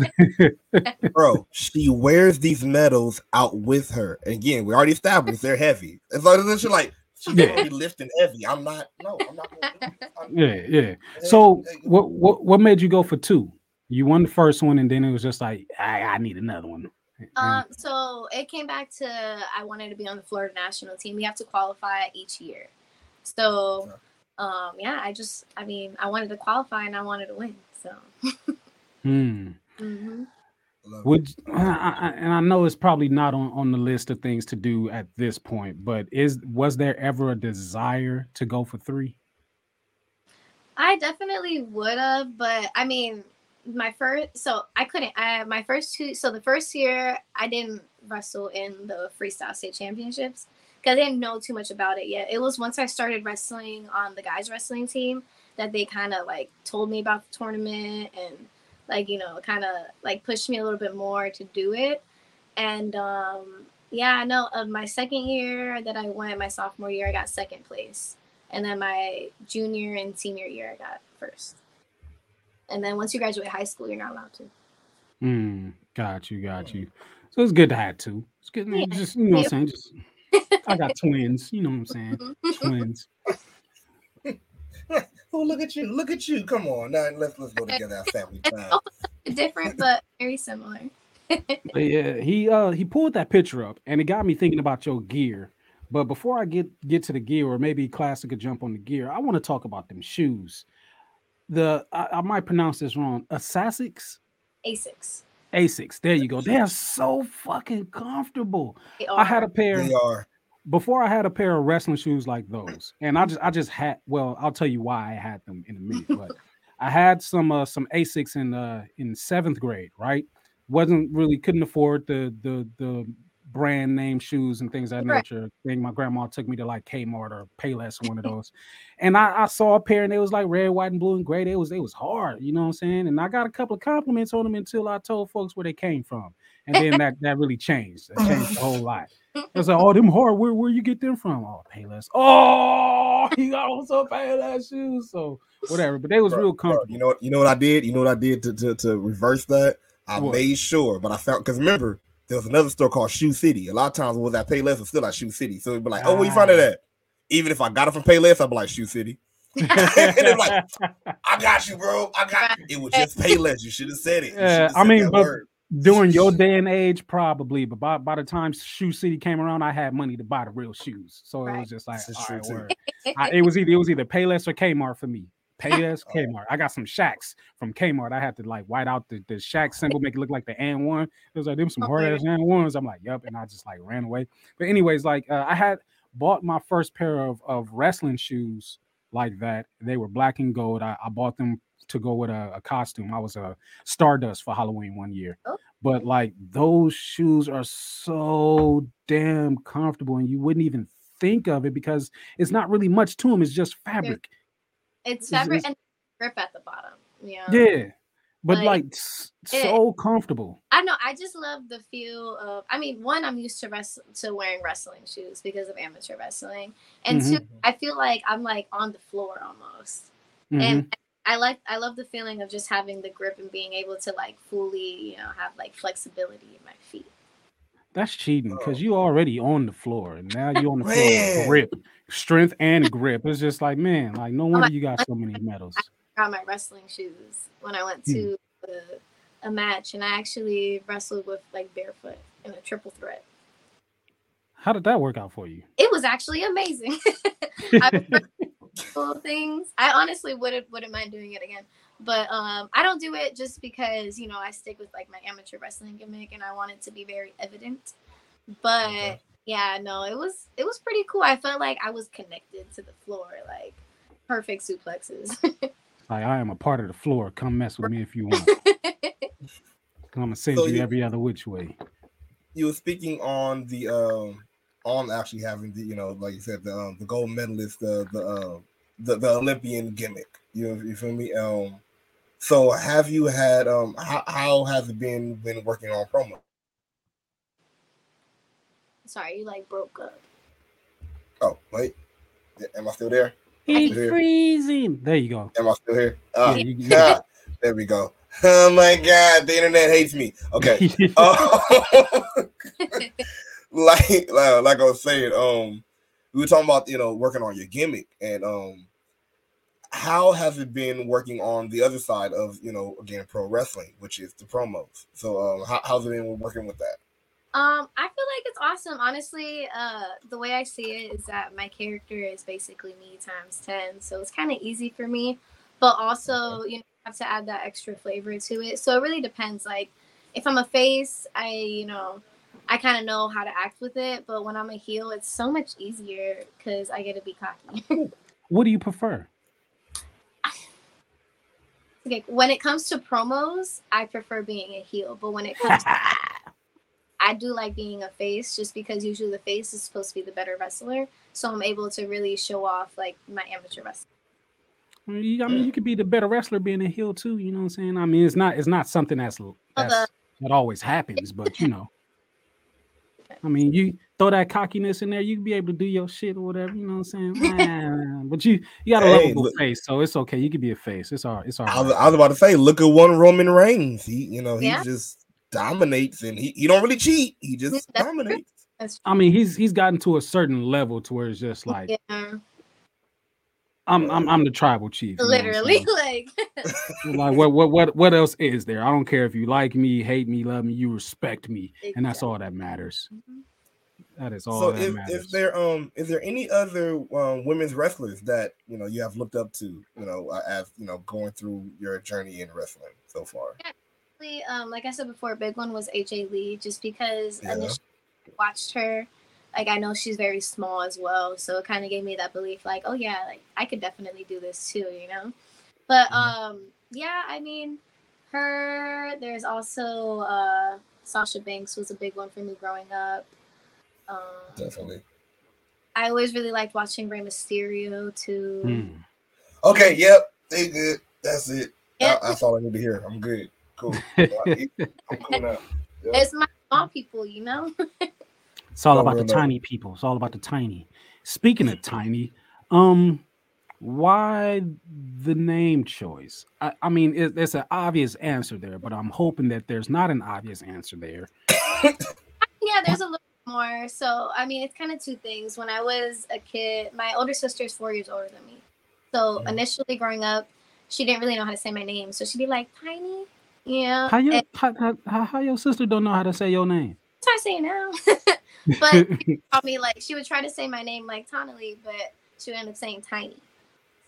Bro, she wears these medals out with her. And again, we already established they're heavy. As long as she's like, she's Yeah. gonna be lifting heavy. I'm not. No, I'm not. Gonna, I'm, yeah, yeah. So what what what made you go for two? You won the first one, and then it was just like I, I need another one. Um, so it came back to I wanted to be on the Florida national team. We have to qualify each year. So, um, yeah, I just, I mean, I wanted to qualify and I wanted to win. So, hmm. mhm. Would I, I, and I know it's probably not on, on the list of things to do at this point, but is was there ever a desire to go for three? I definitely would have, but I mean, my first, so I couldn't, I, my first two, so the first year I didn't wrestle in the freestyle state championships because I didn't know too much about it yet. It was once I started wrestling on the guys wrestling team that they kind of like told me about the tournament and like, you know, kind of like pushed me a little bit more to do it. And um, yeah, I know of my second year that I went, my sophomore year, I got second place. And then my junior and senior year, I got first. And then once you graduate high school, you're not allowed to. Hmm. Got you, got you. So it's good to have two. It's good, Yeah. just you know what I'm saying. Just I got twins. You know what I'm saying. Twins. Oh, look at you! Look at you! Come on, now let's let's go together. Have family time. Different, but very similar. But yeah, he uh he pulled that picture up, and it got me thinking about your gear. But before I get get to the gear, or maybe Klassick could jump on the gear, I want to talk about them shoes. The I, I might pronounce this wrong. Asics. Asics. Asics. There you go. They are so fucking comfortable. I had a pair They are. before I had a pair of wrestling shoes like those, and I just I just had well, I'll tell you why I had them in a minute, but I had some uh some Asics in uh in seventh grade, right? Wasn't really couldn't afford the the the brand name shoes and things of that Right. nature. Thing my grandma took me to like Kmart or Payless or one of those, and I, I saw a pair and it was like red, white, and blue and gray. It was it was hard, you know what I'm saying? And I got a couple of compliments on them until I told folks where they came from, and then that that really changed. That changed a whole lot. It's like, oh, them hard. Where where you get them from? Oh, Payless. Oh, you got on some Payless shoes. So whatever. But they was Bro, real bro, comfortable. you know what? You know what I did? You know what I did to to, to reverse that? I What? made sure, but I found because remember there was another store called Shoe City. A lot of times was at Payless, it's still at Shoe City. So it'd be like, oh, where you find it Ah. at? Even if I got it from Payless, I'd be like Shoe City. and they're like, I got you, bro. I got you. It was just Payless. You should have said it. You Yeah, I mean, but- word. During your day and age, probably, but by, by the time Shoe City came around, I had money to buy the real shoes. So it was just like, This is all true, right, word. I, it was either it was either Payless or Kmart for me. Payless, Kmart. I got some Shaqs from Kmart. I had to like white out the, the Shaq symbol, make it look like the AND1. It was like them some hard ass AND1s. I'm like, yep, and I just like ran away. But anyways, like uh, I had bought my first pair of of wrestling shoes like that. They were black and gold. I, I bought them to go with a, a costume. I was a Stardust for Halloween one year. Oh. but like those shoes are so damn comfortable, and you wouldn't even think of it because it's not really much to them. It's just fabric. It's It's- fabric it's- and grip at the bottom. Yeah. Yeah, but Like, like s- it- so comfortable. I know. I just love the feel of. I mean, one, I'm used to rest to wearing wrestling shoes because of amateur wrestling, and Mhm. two, I feel like I'm like on the floor almost. Mhm. And I like. I love the feeling of just having the grip and being able to like fully, you know, have like flexibility in my feet. That's cheating because you already on the floor, and now you're on the floor grip, strength, and grip. It's just like, man, like no wonder you got so many medals. I got my wrestling shoes when I went Hmm. to a, a match, and I actually wrestled with like barefoot in a triple threat. How did that work out for you? It was actually amazing. Cool things. I honestly wouldn't wouldn't mind doing it again. But um I don't do it just because, you know, I stick with like my amateur wrestling gimmick and I want it to be very evident. But Okay. Yeah, no, it was it was pretty cool. I felt like I was connected to the floor, like perfect suplexes. Like I am a part of the floor. Come mess with me if you want. I'm gonna send So you you- every other which way. you were speaking on the um on actually having the you know like you said the um, the gold medalist the the uh, the, the Olympian gimmick. You know, you feel me? Um, so have you had um how, how has it been been working on promo? Sorry, you like broke up. Oh wait, am I still there? He's Here. freezing. There you go. Am I still here? Uh, Yeah, you- you- yeah, there we go. Oh my god, the internet hates me. Okay. Oh, like, like like I was saying, um, we were talking about you know working on your gimmick and um, how has it been working on the other side of you know again pro wrestling, which is the promos. So um, how, how's it been working with that? Um, I feel like it's awesome. Honestly, uh, the way I see it is that my character is basically me times ten, so it's kind of easy for me. But also, you know, I have to add that extra flavor to it. So it really depends. Like, if I'm a face, I, you know, I kind of know how to act with it. But when I'm a heel, it's so much easier because I get to be cocky. what do you prefer? okay, when it comes to promos, I prefer being a heel. But when it comes to I do like being a face just because usually the face is supposed to be the better wrestler. So I'm able to really show off like my amateur wrestling. I mean, I mean, you could be the better wrestler being a heel too. You know what I'm saying? I mean, it's not it's not something that's that's that always happens, but you know. I mean, you throw that cockiness in there, you can be able to do your shit or whatever. You know what I'm saying? Man, but you you got a Hey, lovable look- face, so it's okay. You could be a face. It's all it's all I was, right. I was about to say, look at one Roman Reigns. He you know he Yeah. just dominates and he, he don't really cheat. He just That's true. dominates. That's I mean, he's he's gotten to a certain level to where it's just like yeah, I'm I'm I'm the tribal chief. you know what literally like like what what what what else is there? I don't care if you like me, hate me, love me, you respect me, and that's all that matters. Mhm. That is all so that if, matters. if there um is there any other um, women's wrestlers that you know you have looked up to you know uh, as you know going through your journey in wrestling so far Actually, um, like I said before, a big one was AJ Lee, just because Yeah. initially I watched her. Like I know she's very small as well, so it kind of gave me that belief, like, oh yeah, like I could definitely do this too, you know. But Mhm. um, yeah, I mean, her. There's also uh, Sasha Banks was a big one for me growing up. Um, definitely I always really liked watching Rey Mysterio too. Hmm. okay yep they good that's it Yeah. That- that's all i need to hear i'm good cool i'm cool now Yep. It's my small people, you know. It's all No, about the no. tiny people. It's all about the tiny. Speaking of tiny, um, why the name choice? I, I mean, it, there's an obvious answer there, but I'm hoping that there's not an obvious answer there. yeah, there's a little more. So, I mean, it's kind of two things. When I was a kid, my older sister is four years older than me. So, initially growing up, she didn't really know how to say my name. So, she'd be like, Tiny. Yeah. How your and how, how, how, your sister don't know how to say your name? I say now. but she taught me, like, she would try to say my name like Tonally, but she would end up saying Tiny.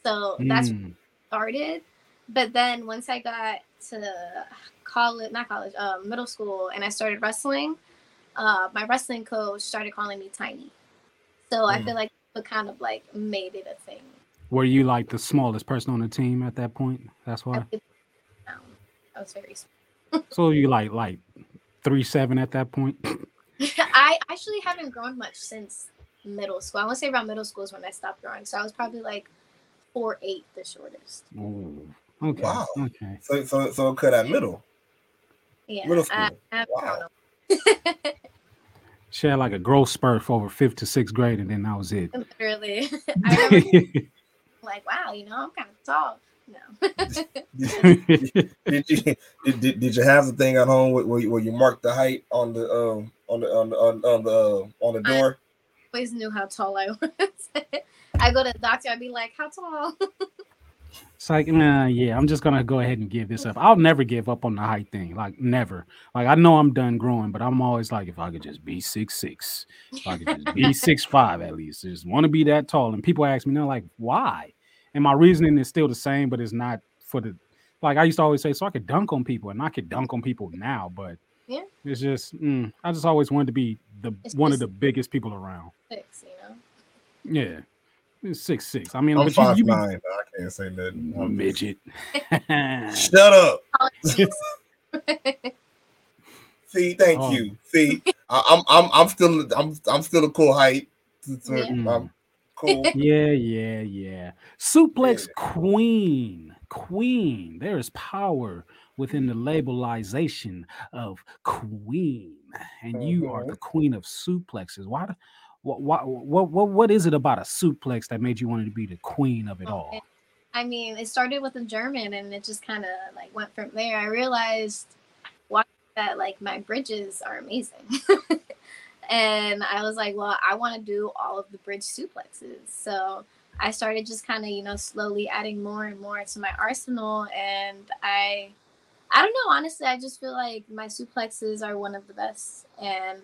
So, that's Mm. started. But then once I got to college, not college, um, middle school, and I started wrestling, uh, my wrestling coach started calling me Tiny. So I Mm. feel like it kind of like made it a thing. Were you like the smallest person on the team at that point? That's I, why. Was, I was very small. So you like like three seven at that point. I actually haven't grown much since middle school. I want to say around middle school is when I stopped growing. So I was probably like four eight, the shortest. Ooh, okay. Wow. Okay. So so so it cut at middle. Yeah, Middle school. I haven't Wow. She had like a growth spurt for over fifth to sixth grade, and then that was it. Literally, I remember like, wow, you know, I'm kind of tall. No, Did you did, did, did you have the thing at home where, where, you, where you marked the height on the um on the on the on, on the uh, on the I- door? always knew how tall I was. I go to the doctor, I'd be like, how tall? It's like, nah, yeah, I'm just gonna go ahead and give this up. I'll never give up on the height thing. Like never. Like I know I'm done growing, but I'm always like, if I could just be six six, if I could just be six five at least, just want to be that tall. And people ask me, they're like, why? And my reasoning is still the same, but it's not for the like I used to always say, so I could dunk on people, and I could dunk on people now, but Yeah. it's just mm, I just always wanted to be the It's one of the biggest people around. Six, you know. Yeah. It's six six. I mean, I'm but five you, you nine. I can't say nothing. be midget. Shut up. See, thank Oh. you. See, I, I'm I'm I'm still I'm I'm still a cool height. So, Yeah. I'm cool. yeah, yeah, yeah. Suplex queen, queen. There is power within the mm-hmm. labelization of queen, and you are the mm-hmm. queen of suplexes. Why? What, what, what, what, what is it about a suplex that made you want to be the queen of it all? Okay. I mean, it started with a German and it just kind of like went from there. I realized watching that like my bridges are amazing. and I was like, well, I want to do all of the bridge suplexes. So I started just kind of, you know, slowly adding more and more to my arsenal. And I, I don't know, honestly, I just feel like my suplexes are one of the best. And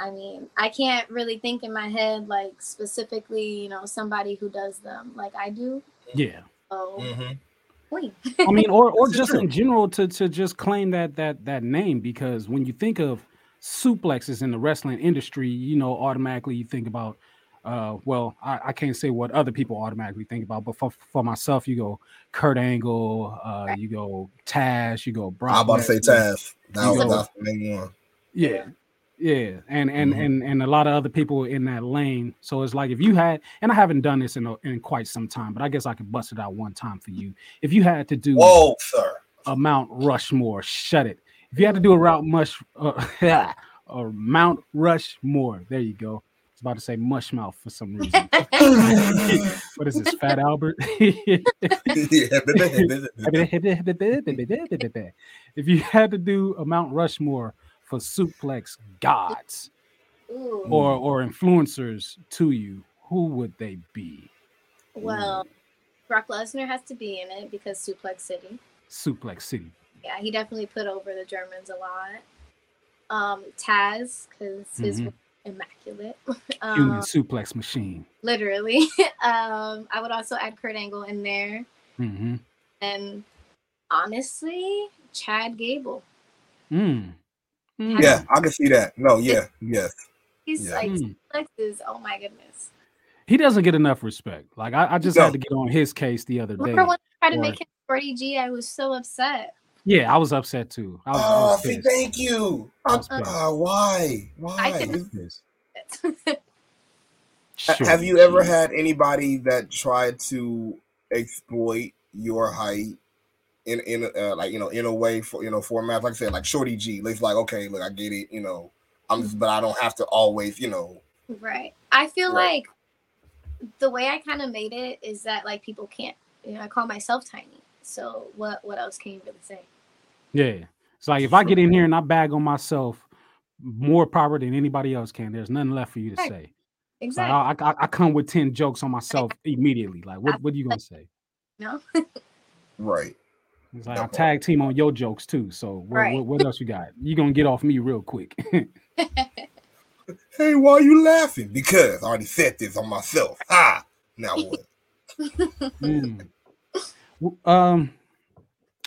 I mean, I can't really think in my head like specifically, you know, somebody who does them like I do. Yeah, Oh, Mhm. I mean, or or just true. in general to to just claim that that that name because when you think of suplexes in the wrestling industry, you know, automatically you think about. Uh, well, I, I can't say what other people automatically think about, but for, for myself, you go Kurt Angle, uh, you go Taz, you go Brock. I about to say. Taz. That was go- that's the main one. Yeah. Yeah, and and Mhm. and and a lot of other people in that lane. So it's like if you had, and I haven't done this in a, in quite some time, but I guess I could bust it out one time for you. If you had to do Whoa, sir. a Mount Rushmore, shut it. If you had to do a route mush, uh, or Mount Rushmore, there you go. I was about to say mushmouth for some reason. what is this, Fat Albert? if you had to do a Mount Rushmore for suplex gods Ooh. or or influencers to you, who would they be? Well, Brock Lesnar has to be in it because Suplex City. Suplex City. Yeah, he definitely put over the Germans a lot. Um, Taz because his Mhm. was immaculate. Human um, suplex machine. literally. um, I would also add Kurt Angle in there, hmm and honestly, Chad Gable. Mm. Mm. Yeah, I can see that. No, yeah, yes. He's Yeah. like Mm. Suplex is oh my goodness. He doesn't get enough respect. Like I, I just No. had to get on his case the other day. Remember when I tried to Or- make him Shorty G? I was so upset. Yeah, I was upset too. I was, I Oh, was see, thank you. I was pissed. Uh, why? Why? I was pissed. Sure, Have you ever had anybody that tried to exploit your height in in uh, like you know in a way for you know format like I said like Shorty G? It's like okay, look, I get it. You know, I'm just, but I don't have to always you know. Right. I feel Right. like the way I kind of made it is that like people can't. You know, I call myself tiny. So what? What else can you really say? Yeah. It's like if I get in here and I bag on myself more proper than anybody else can, there's nothing left for you to Right. say. Exactly. like I, I, I come with 10 jokes on myself immediately. Like, what, what are you gonna say? no. Right. It's like I No problem. tag team on your jokes too. So what, Right. what, what else you got? You're gonna get off me real quick. Hey, why are you laughing? Because I already said this on myself. Ah, now what? Mm. Um,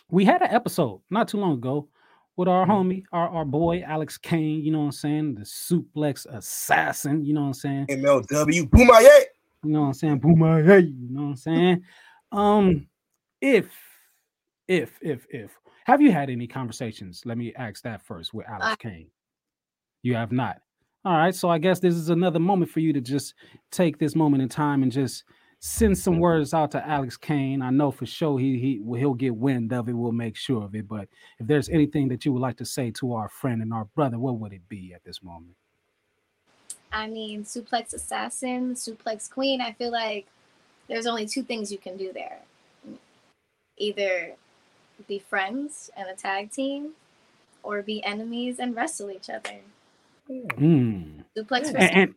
we had an episode not too long ago with our homie, our, our boy Alex Kane. You know what I'm saying? The suplex assassin. You know what I'm saying? MLW, Bomaye. You know what I'm saying? Boom, my. You know what I'm saying? Um, if, if, if, if, Have you had any conversations? Let me ask that first with Alex Uh, Kane. You have not. All right. So I guess this is another moment for you to just take this moment in time and just send some words out to Alex Kane. I know for sure he he will- he'll get wind of it. We'll make sure of it. But if there's anything that you would like to say to our friend and our brother, what would it be at this moment? I mean, suplex assassin, suplex queen. I feel like there's only two things you can do there. Either be friends and a tag team, or be enemies and wrestle each other. Mm. Suplex And, and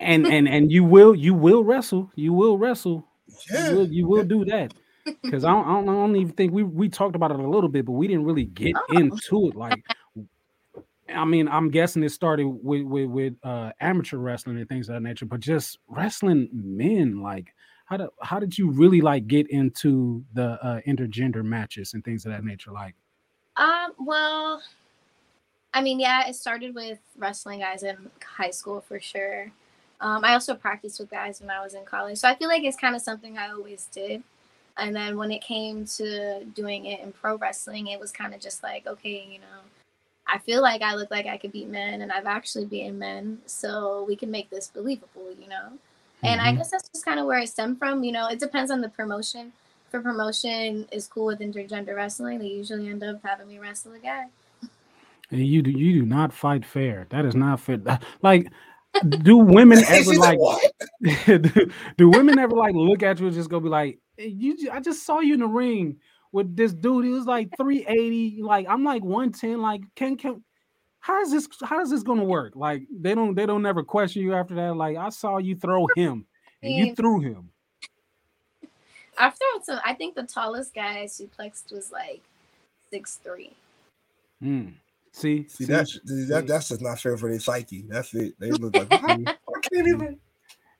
and and and you will you will wrestle. You will wrestle. Yeah. You will, you will do that. Because I don't, I, don't, I don't even think we we talked about it a little bit, but we didn't really get Oh. into it. Like, I mean, I'm guessing it started with with, with uh, amateur wrestling and things of that nature, but just wrestling men. Like, how did how did you really like get into the uh, intergender matches and things of that nature? Like, Um, well, I mean, yeah, it started with wrestling guys in high school for sure. Um, I also practiced with guys when I was in college. So I feel like it's kind of something I always did. And then when it came to doing it in pro wrestling, it was kind of just like, okay, you know, I feel like I look like I could beat men and I've actually beaten men. So we can make this believable, you know? And I Mhm. guess that's just kind of where it stemmed from. You know, it depends on the promotion. For promotion is cool with intergender wrestling, they usually end up having me wrestle a guy. and you do you do not fight fair. That is not fair. Like, do women ever said, like? what? do, do women ever like look at you and just go be like, you? I just saw you in the ring with this dude. He was like 380. Like I'm like 110. Like can can how is this how is this gonna work? Like they don't they don't never question you after that. Like I saw you throw him and you threw him. I've thrown some. I think the tallest guy I suplexed was like six three. Mm. See, See, that's see, that, that's just not fair for their psyche. That's it. They look like I, I can't even.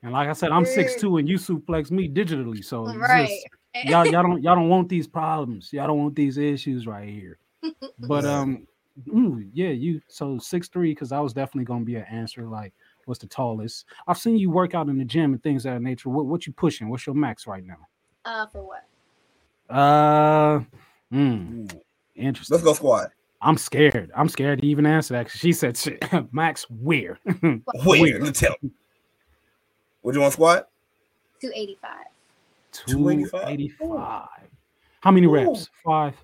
and like I said, I'm Yeah. 6'2 and you suplex me digitally. So Right. just- y'all y'all don't y'all don't want these problems. Y'all don't want these issues right here. But Yeah. um, ooh, yeah, you so six three because I was definitely gonna be an answer. Like, what's the tallest? I've seen you work out in the gym and things of that nature. What what you pushing? What's your max right now? Uh, for what? Uh, mm, interesting. Let's go squad. I'm scared. I'm scared to even answer that. She said, Max, where? where? Let's tell. What you want, squat? 285. 285. 285. How many Ooh. reps? Five.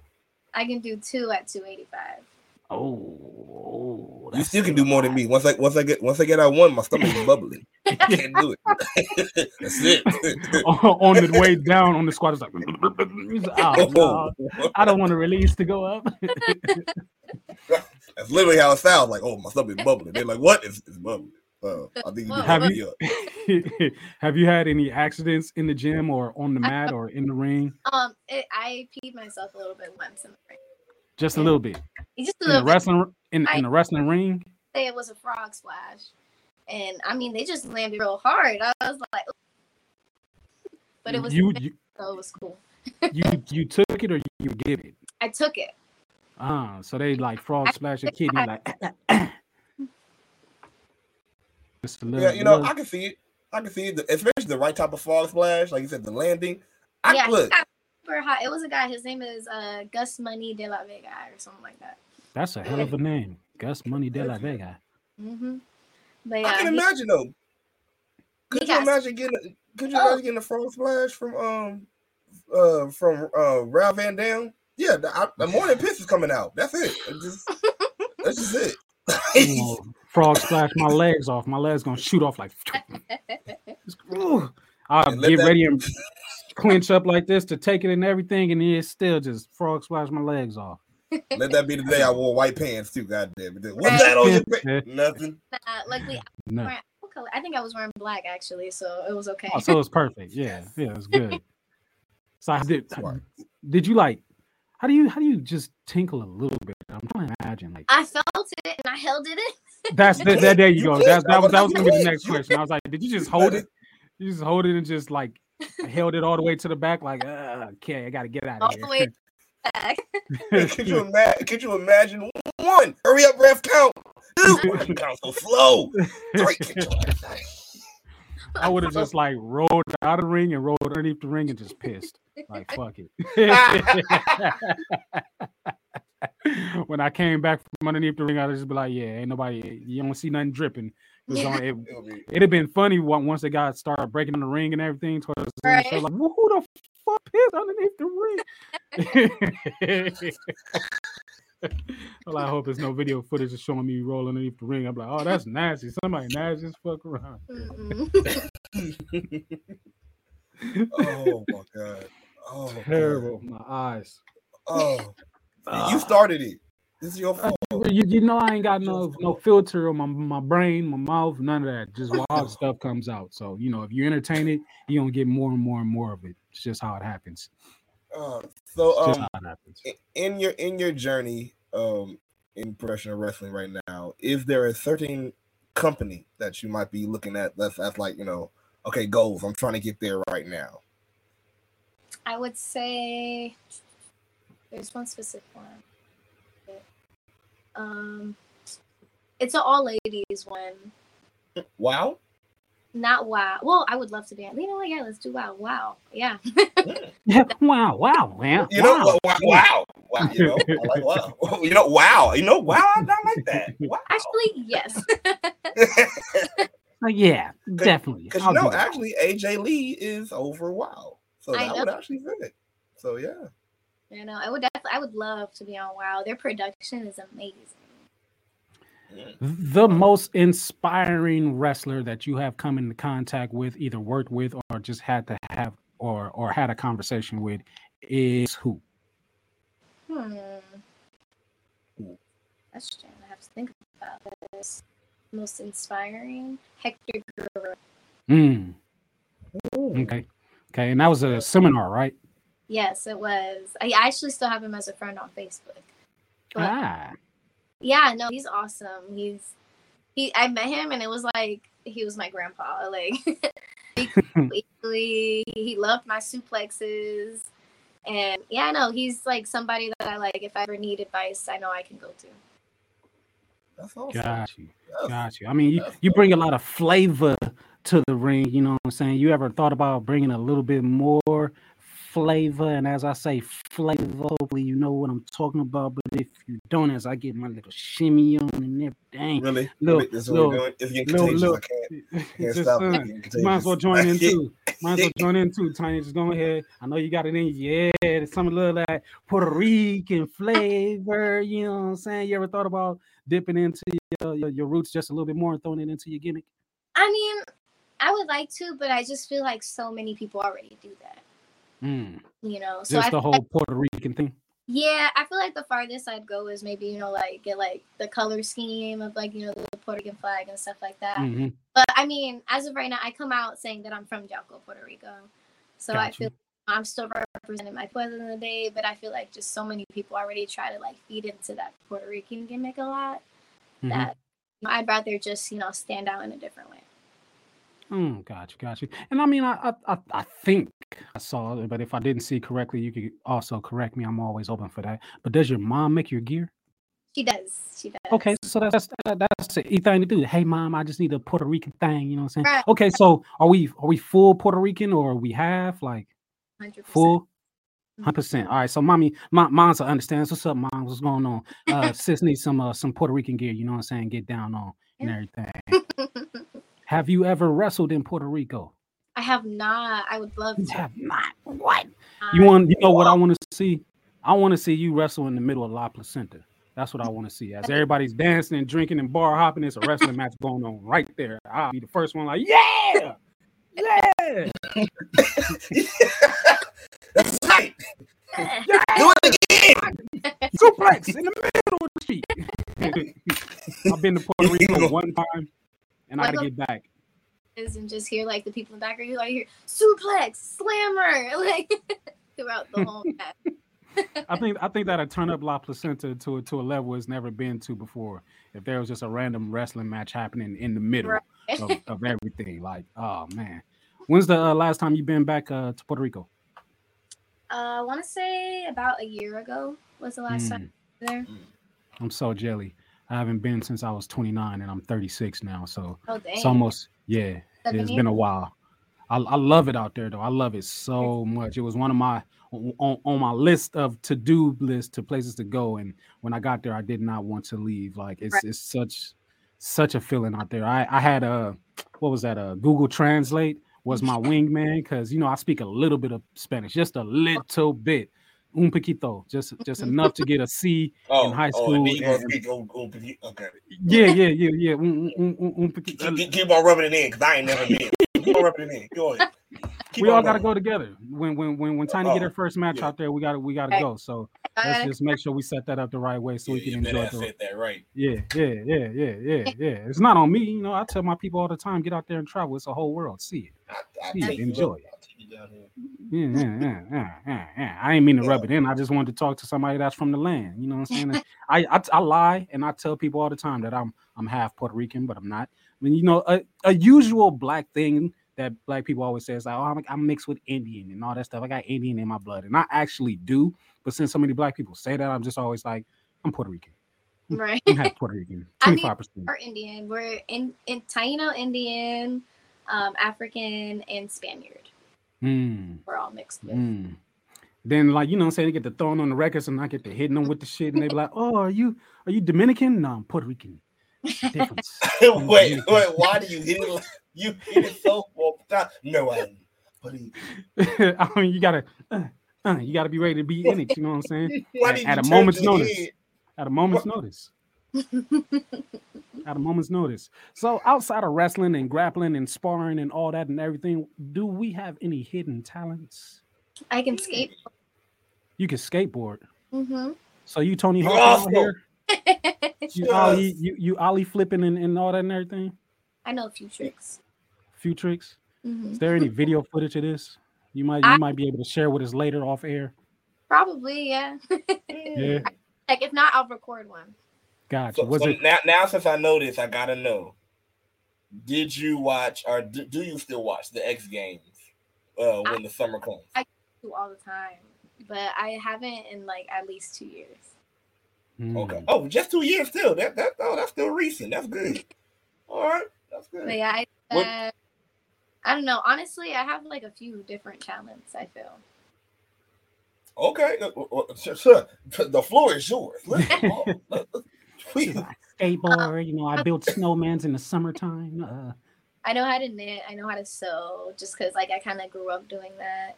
I can do two at 285. Oh, you still can do more than me. Once I once I get once I get out one, my stomach is bubbling. I can't do it. That's it. on, the way down on the squat, it's like, oh, oh. No, I don't want to release to go up. That's literally how it sounds. Like, oh, my stomach is bubbling. They're like, what is It's, bubbling. Uh, I think you have, you, have you had any accidents in the gym or on the mat or in the ring? Um, it, I peed myself a little bit once in the ring. Just a little bit Just a in the wrestling in, in the wrestling ring. Say it was a frog splash, and I mean they just landed real hard. I was like, "Ooh." but it was you you so it was cool. you you took it or you give it. I took it. Ah, so they like frog splash your kidney like. Just a little, Yeah, you know, little- I can see it. I can see it, especially the right type of frog splash. Like you said, the landing. I yeah, look. got super hot. It was a guy. His name is uh, Gus Money de la Vega or something like that. that's a hell of a name, Gus Money de la Vega. hmm But yeah, I can he- imagine though. Could you got- imagine getting? Could you Oh. imagine getting a frog splash from um uh from uh Rob Van Dam? Yeah, the, I, the morning piss is coming out. That's it. Just, that's just it. Frog splash my legs off. My legs gonna shoot off like. Ooh. I'll get ready and clinch up like this to take it and everything, and it's still just frog splash my legs off. Let that be the day I wore white pants too. God damn it. What's that on your pants? Nothing. Nah, luckily, I, No. was wearing, what color? I think I was wearing black actually, so it was okay. Oh, so it's perfect. Yeah, yeah, it's good. So I did. Smart. Did you like? How do you how do you just tinkle a little bit? I'm trying to imagine like I felt it and I held it in. that's that, that there you You go. That's that was that was was- gonna be the next question. I was like, did you just hold it? You just hold it and just like held it all the way to the back, like uh, okay, I gotta get out All of the here. way back. could you imagine? Could you imagine? One, hurry up, ref count. Two, why you count so slow. Three, get your ass out. I would have just like rolled out of the ring and rolled underneath the ring and just pissed. Like fuck it. when I came back from underneath the ring, I'd just be like, yeah, ain't nobody, you don't see nothing dripping. It was it, It'll be- it'd have been funny once they got started breaking in the ring and everything. Towards the end the show, Right. like, who the fuck is underneath the ring? well, I hope there's no video footage of showing me rolling underneath the ring. I'm like, oh, that's nasty. Somebody nasty as fuck around. Oh my god. Oh my God. Terrible. My eyes. Oh, ah. you started it. This is your fault. You, you know I ain't got no no filter on my, my brain, my mouth, none of that. Just wild stuff comes out. So you know, if you entertain it, you gonna get more and more and more of it. It's just how it happens. Uh, so, um, happens. in your in your journey, um, in professional wrestling right now, is there a certain company that you might be looking at that's that's like you know, okay, goals. I'm trying to get there right now. I would say there's one specific one. Um, it's an all ladies one. Wow. Not wow. Well, I would love to be. You know what? Yeah, let's do wow. Wow. Yeah. Yeah, wow, wow, man. You know, wow. wow, wow, wow. You know, I like wow. You know, wow. You know, wow. I, I like that. Wow. Actually, yes. Uh, yeah, definitely. Because I'll you know, actually, AJ Lee is over wow, so I that know. would actually fit. So yeah. You know, I would definitely. I would love to be on Wow. Their production is amazing. the most inspiring wrestler that you have come into contact with, either worked with or just had to have or or had a conversation with, is who? Hmm. Question. I have to think about this. Most inspiring. Hector Guerrero. Mm. Okay. Okay. And that was a seminar, right? Yes, it was. I actually still have him as a friend on Facebook. But Ah. yeah, no, he's awesome. He's he. I met him and it was like he was my grandpa. Like he, he loved my suplexes, and yeah, no, he's like somebody that I like. If I ever need advice, I know I can go to. That's awesome. Got you. That's- Got you. I mean, you, you bring a lot of flavor to the ring. You know what I'm saying? You ever thought about bringing a little bit more flavor? And as I say, flavor, hopefully you know what I'm talking about. But if you don't, as I get my little shimmy on and everything, Really? Look, really? This is what we're little- doing? It's getting little- contagious. little- I can't, can't stop. it. uh, It's you might as well join in too. Might as well join in too, Tiny. Just go ahead. I know you got it in you. Yeah, there's some little of that Puerto Rican flavor. You know what I'm saying? You ever thought about dipping into your, your, your roots just a little bit more and throwing it into your gimmick? I mean, I would like to, but I just feel like so many people already do that. Mm, You know, so just I the whole like- Puerto Rican thing. Yeah, I feel like the farthest I'd go is maybe you know like get like the color scheme of like you know the Puerto Rican flag and stuff like that. hmm But I mean, as of right now, I come out saying that I'm from Yauco, Puerto Rico. So I feel you. I'm still representing my pueblo in the day, but I feel like just so many people already try to like feed into that Puerto Rican gimmick a lot Mhm. that I'd rather just you know stand out in a different way. Mm, got you, got you. And I mean, I, I, I think I saw it, but if I didn't see correctly, you could also correct me. I'm always open for that. But does your mom make your gear? She does. She does. Okay, so that's that's that's the thing to do. Hey, mom, I just need a Puerto Rican thing. You know what I'm saying? Right. Okay, so are we are we full Puerto Rican or are we half like Hundred percent. full? Hundred percent. All right, so mommy, my mom's understands. What's up, mom? What's going on? Uh, sis needs some uh, some Puerto Rican gear. You know what I'm saying? Get down on and everything. Have you ever wrestled in Puerto Rico? I have not. I would love to. have not. What? Um, you want? You know what I want to see? I want to see you wrestle in the middle of La Placita. That's what I want to see. As everybody's dancing and drinking and bar hopping, it's a wrestling match going on right there. I'll be the first one, like, yeah, yeah, That's right. yeah, Do it again. suplex in the middle of the street. I've been to Puerto Rico one time, and I got to get back. And just hear like the people in the background. You like hear suplex, slammer, like throughout the whole. I think I think that'll turn up La Placita to a- to a level it's never been to before. If there was just a random wrestling match happening in the middle Right. of, of everything, like oh man, when's the uh, last time you've been back uh, to Puerto Rico? Uh, I want to say about a year ago was the last time Mm, there. I'm so jelly. I haven't been since I was 29, and I'm 36 now, so Oh it's almost yeah. It's been a while. I, I love it out there though. I love it so much. It was one of my on, on my list of to do list to places to go. And when I got there, I did not want to leave. Like it's Right. it's such such a feeling out there. I I had a what was that? A Google Translate was my wingman because you know I speak a little bit of Spanish, just a little bit, un poquito, just just enough to get a C Oh, in high oh, school. and then you gonna and- speak on, on, okay. yeah, yeah, yeah, yeah. un- un- un- un poquito. Keep, keep, keep on rubbing it in because I ain't never been. keep on rubbing it in. Go ahead. Keep we all got to go together. When when when when Tiny get Oh, her first match yeah. out there, we got to we got to Okay. go. So let's Uh, just make sure we set that up the right way so we can you enjoy better the. that right. Yeah, yeah, yeah, yeah, yeah, yeah. It's not on me, you know. I tell my people all the time, get out there and travel. It's a whole world. See it. I, I Yeah, take you enjoy up. I'll take down here. Yeah, yeah, yeah, yeah, yeah, yeah. I ain't mean to rub it in. I just wanted to talk to somebody that's from the land. You know what I'm saying? I, I I lie and I tell people all the time that I'm I'm half Puerto Rican, but I'm not. I mean, you know, a, a usual black thing that black people always say is like, oh, I'm, I'm mixed with Indian and all that stuff. I got Indian in my blood, and I actually do. But since so many black people say that, I'm just always like, I'm Puerto Rican. right. I'm half Puerto Rican, I mean, 25 percent. We're Indian. We're in, in Taino Indian, um, African, and Spaniard. Mm. We're all mixed with. Mm. Then, like you know, what I'm saying they get the throwing on the records, and I get to hitting them with the shit, and they be like, "Oh, are you are you Dominican? No, I'm Puerto Rican. Difference." wait, wait. Why do you hit it? You hit it so four times. No, I'm But he- I mean, you gotta, uh, uh, you gotta be ready to be in it. You know what I'm saying? why At- did at you a moment's notice. head? At a moment's notice. At a moment's notice. So, outside of wrestling and grappling and sparring and all that and everything, do we have any hidden talents? I can skate. You can skateboard. hmm So you Tony You Hawk out here? You Yes. ollie, you you ollie flipping and, and all that and everything. I know a few tricks. Few tricks. hmm Is there any video footage of this? You might I- you might be able to share with us later off air. Probably, yeah. Yeah, like if not, I'll record one. Gotcha. So, Was so it now, now since I know this, I gotta know. Did you watch or do, do you still watch the X Games uh, when the summer comes? I do all the time, but I haven't in like at least two years. Okay. Hmm. Oh, just two years still. That that oh, that's still recent. That's good. All right, that's good. But yeah, I, What- uh, I don't know. Honestly, I have like a few different talents. I feel. Okay, uh, uh, uh, sure, sure. The floor is yours. Let's go. Let- skateboard? You know, I build snowmans in the summertime. Uh, I know how to knit. I know how to sew, just because like I kind of grew up doing that.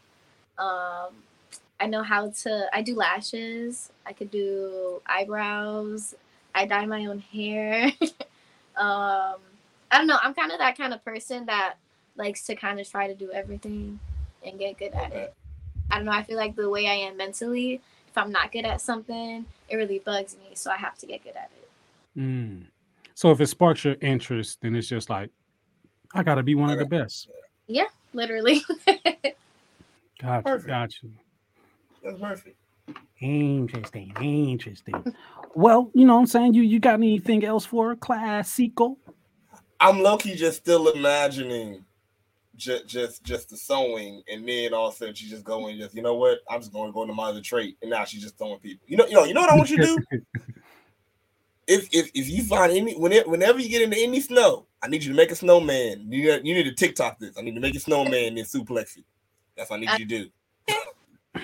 Um, I know how to. I do lashes. I could do eyebrows. I dye my own hair. um, I don't know. I'm kind of that kind of person that likes to kind of try to do everything and get good at it. I don't know. I feel like the way I am mentally, if I'm not good at something, it really bugs me. So I have to get good at it. Mm. So if it sparks your interest, then it's just like, I gotta be one of the best. Yeah, literally. Gotcha, Perfect. gotcha. That's perfect. Interesting, interesting. well, you know what I'm saying? You you got anything else for classico? I'm low-key just still imagining just just just the sewing, and then all of a sudden she just going, just you know what? I'm just going to go into my other trait, and now she's just throwing people. You know, you know, you know what I want you to do. if if if you find any whenever whenever you get into any snow, I need you to make a snowman. You need, you need to TikTok this. I need to make a snowman and then suplex it. That's what I need you to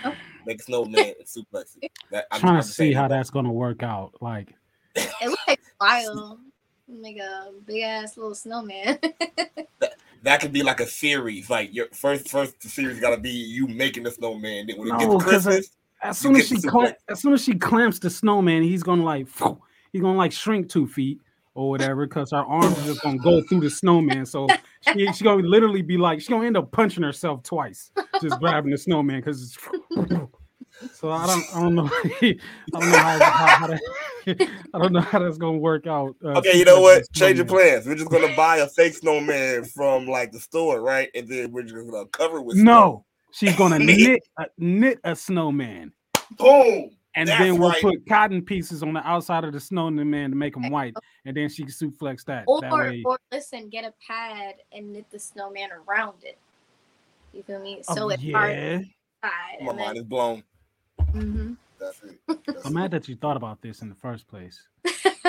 do. make a snowman and suplex it. That, I'm Trying to just- I'm see how saying that's gonna work out. Like, it looks like wild. Make a big ass little snowman. that could be like a series. Like your first first series got to be you making the snowman. Then when it No, gets 'cause I- Christmas, as soon as she the cla- suplex. as soon as she clamps the snowman, he's gonna like he's gonna like shrink two feet or whatever because her arms are just gonna go through the snowman. So she's she gonna literally be like she's gonna end up punching herself twice just grabbing the snowman because it's so I don't I don't know I don't know how, how, how that, I don't know how that's gonna work out. uh, okay, you know what? Change your plans. We're just gonna buy a fake snowman from like the store, right? And then we're just gonna cover it with No, she's gonna Knit. a, knit a snowman. snow. Boom. And That's then we'll right. put cotton pieces on the outside of the snowman to make them white, and then she can suplex that. or that way, or listen, get a pad and knit the snowman around it. You feel me? Oh, So it's hard yeah. side. My And mind is blown. hmm That's it. That's I'm it. mad that you thought about this in the first place.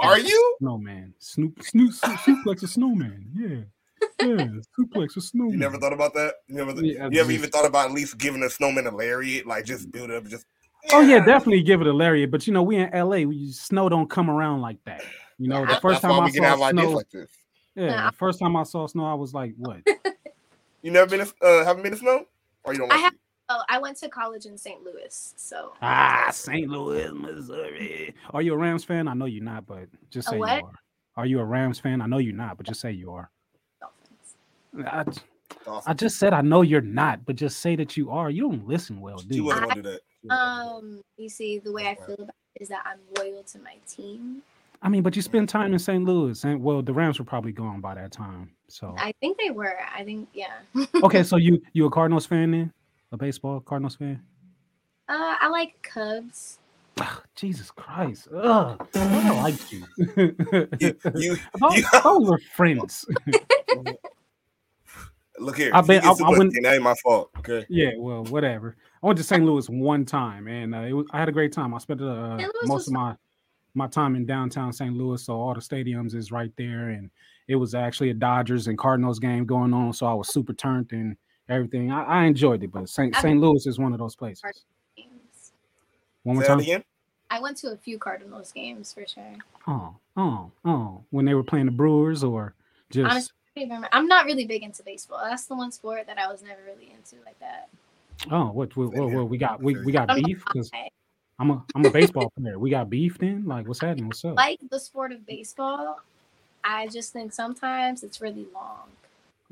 Are a you? snowman? Snoop, Snoop, su- suplex a snowman. Yeah. Yeah, suplex a snowman. You never thought about that? You never, Yeah, you ever even thought about at least giving a snowman a lariat, like just build up, just. Oh yeah, definitely give it a lariat. But you know, we in LA, we, snow don't come around like that. You know, the first time I we have saw snow, like this. yeah, the first time I saw snow, I was like, what? You never been, to, uh, haven't been to snow, or you don't I have- it? Oh, I went to college in St. Louis, so Ah, St. Louis, Missouri. Are you a Rams fan? I know you're not, but just say what? you are. Are you a Rams fan? I know you're not, but just say you are. Dolphins. I, I just said I know you're not, but just say that you are. You don't listen well, do you? wasn't do that. She wasn't gonna do Um, you see, the way I feel about it is that I'm loyal to my team. I mean, but you spend time in St. Louis, and well, the Rams were probably gone by that time. So I think they were. I think, yeah. okay, so you you a Cardinals fan then? A baseball Cardinals fan? Uh, I like Cubs. Ugh, Jesus Christ! Ugh, I like you. You, you, those, you- those were friends. look here. I if you bet- I- I suplex, wouldn't- That ain't my fault. Okay. yeah, well, whatever. I went to St. Louis one time, and uh, it was, I had a great time. I spent uh, most was of my my time in downtown St. Louis, so all the stadiums is right there, and it was actually a Dodgers and Cardinals game going on, so I was super turned and everything. I, I enjoyed it, but St. St. Louis is one of those places. Games. One more time. again. I went to a few Cardinals games for sure. Oh, oh, oh! When they were playing the Brewers, or just Honestly, I don't even remember. I'm not really big into baseball. That's the one sport that I was never really into like that. Oh, what, what, what, what we got? We, we got I don't know beef because. I'm a I'm a baseball player. We got beef then. Like, what's happening? What's up? Like the sport of baseball, I just think sometimes it's really long.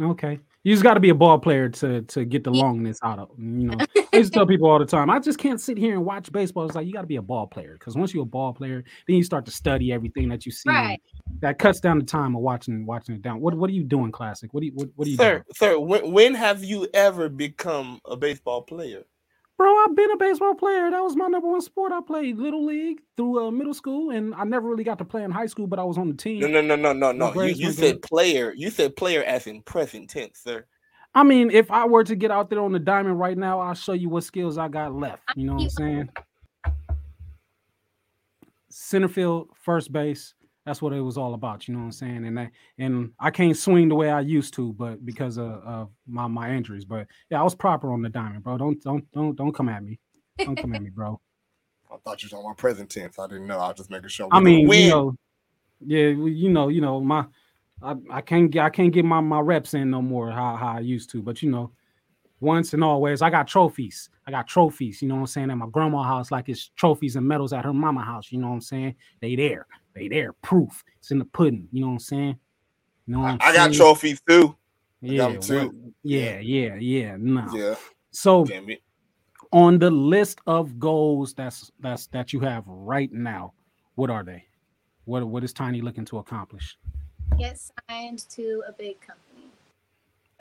Okay. You just got to be a ball player to to get the Yeah. longness out of. You know, I used to tell people all the time. I just can't sit here and watch baseball. It's like you got to be a ball player because once you're a ball player, then you start to study everything that you see. Right. That cuts down the time of watching watching it down. What what are you doing, Klassick? What do you what, what are you Sir, doing, sir, when, when have you ever become a baseball player? Bro? I've been a baseball player. That was my number one sport. I played little league through uh, middle school, and I never really got to play in high school, but I was on the team. No, no, no, no, no, no. You, you said good. player. You said player as in present tense, sir. I mean, if I were to get out there on the diamond right now, I'll show you what skills I got left. You know what I'm saying? Center field, first base. That's what it was all about. You know what I'm saying? And I, and I can't swing the way I used to, but because of, of my my injuries. But yeah, I was proper on the diamond, bro. Don't don't don't don't come at me. Don't come at me, bro. I thought you were talking about present tense. I didn't know. I was just making sure. I mean, win. you know, yeah, you know, you know, my I, I can't get I can't get my, my reps in no more how, how I used to, but you know, once and always I got trophies. I got trophies, you know what I'm saying, at my grandma's house, like it's trophies and medals at her mama house, you know what I'm saying? They there, they there, proof. It's in the pudding, you know what I'm saying? You know what I, I'm I got trophies too. Yeah, got 'em what- too. yeah, yeah, yeah. No. Yeah. So Damn it. on the list of goals that's that's that you have right now, what are they? What what is Tiny looking to accomplish? Get signed to a big company.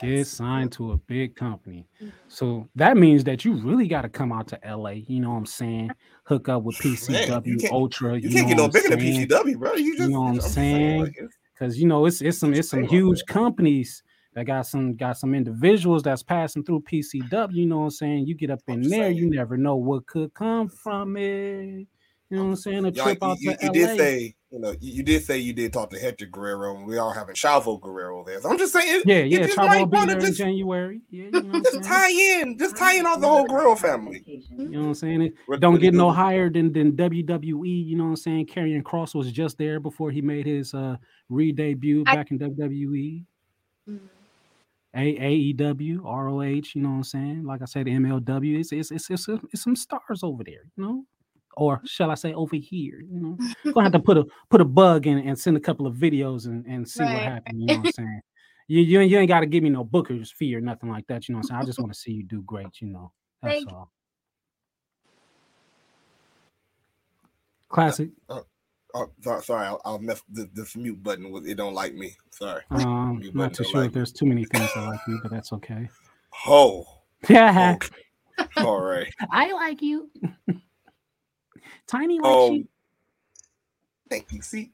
Get signed to a big company. So that means that you really got to come out to LA. You know what I'm saying? Hook up with PCW you Ultra. You, You, can't get no bigger I'm than saying? PCW, bro. You just know what I'm just saying? because you know it's it's some it's some What you say about huge companies that got some got some individuals that's passing through PCW. You know what I'm saying? You get up in there, saying. you never know what could come from it. You know what I'm saying? A trip like, out you, to you LA. did say, you know, you, you did say you did talk to Hector Guerrero, and we are having Chavo Guerrero there. So I'm just saying, yeah, yeah. just Chavo might will be wanna in just, January. Yeah, you know just saying? tie in, just tie in all the whole Guerrero family. You know what I'm saying? It What- don't what do get no higher than than WWE. You know what I'm saying? Karrion Kross was just there before he made his uh re-debut I- back in WWE. Mm. A- AEW, ROH, you know what I'm saying? Like I said, MLW, it's it's it's, it's, it's some stars over there, you know, or shall I say over here? You know, I'm gonna have to put a put a bug in and send a couple of videos and, and see what happens. You know what I'm saying? You you, ain't- you ain't got to give me no booker's fee or nothing like that. You know what I'm saying? I just want to see you do great. You know, that's Thank all. Uh, Klassick. Oh, sorry, sorry I'll, I'll mess the, this mute button with it. Don't like me. Sorry. Um, You not too sure like if there's too many things I like you, but that's okay. Oh, Yeah, okay. all right. I like you. Tiny like Um, you. thank you. See,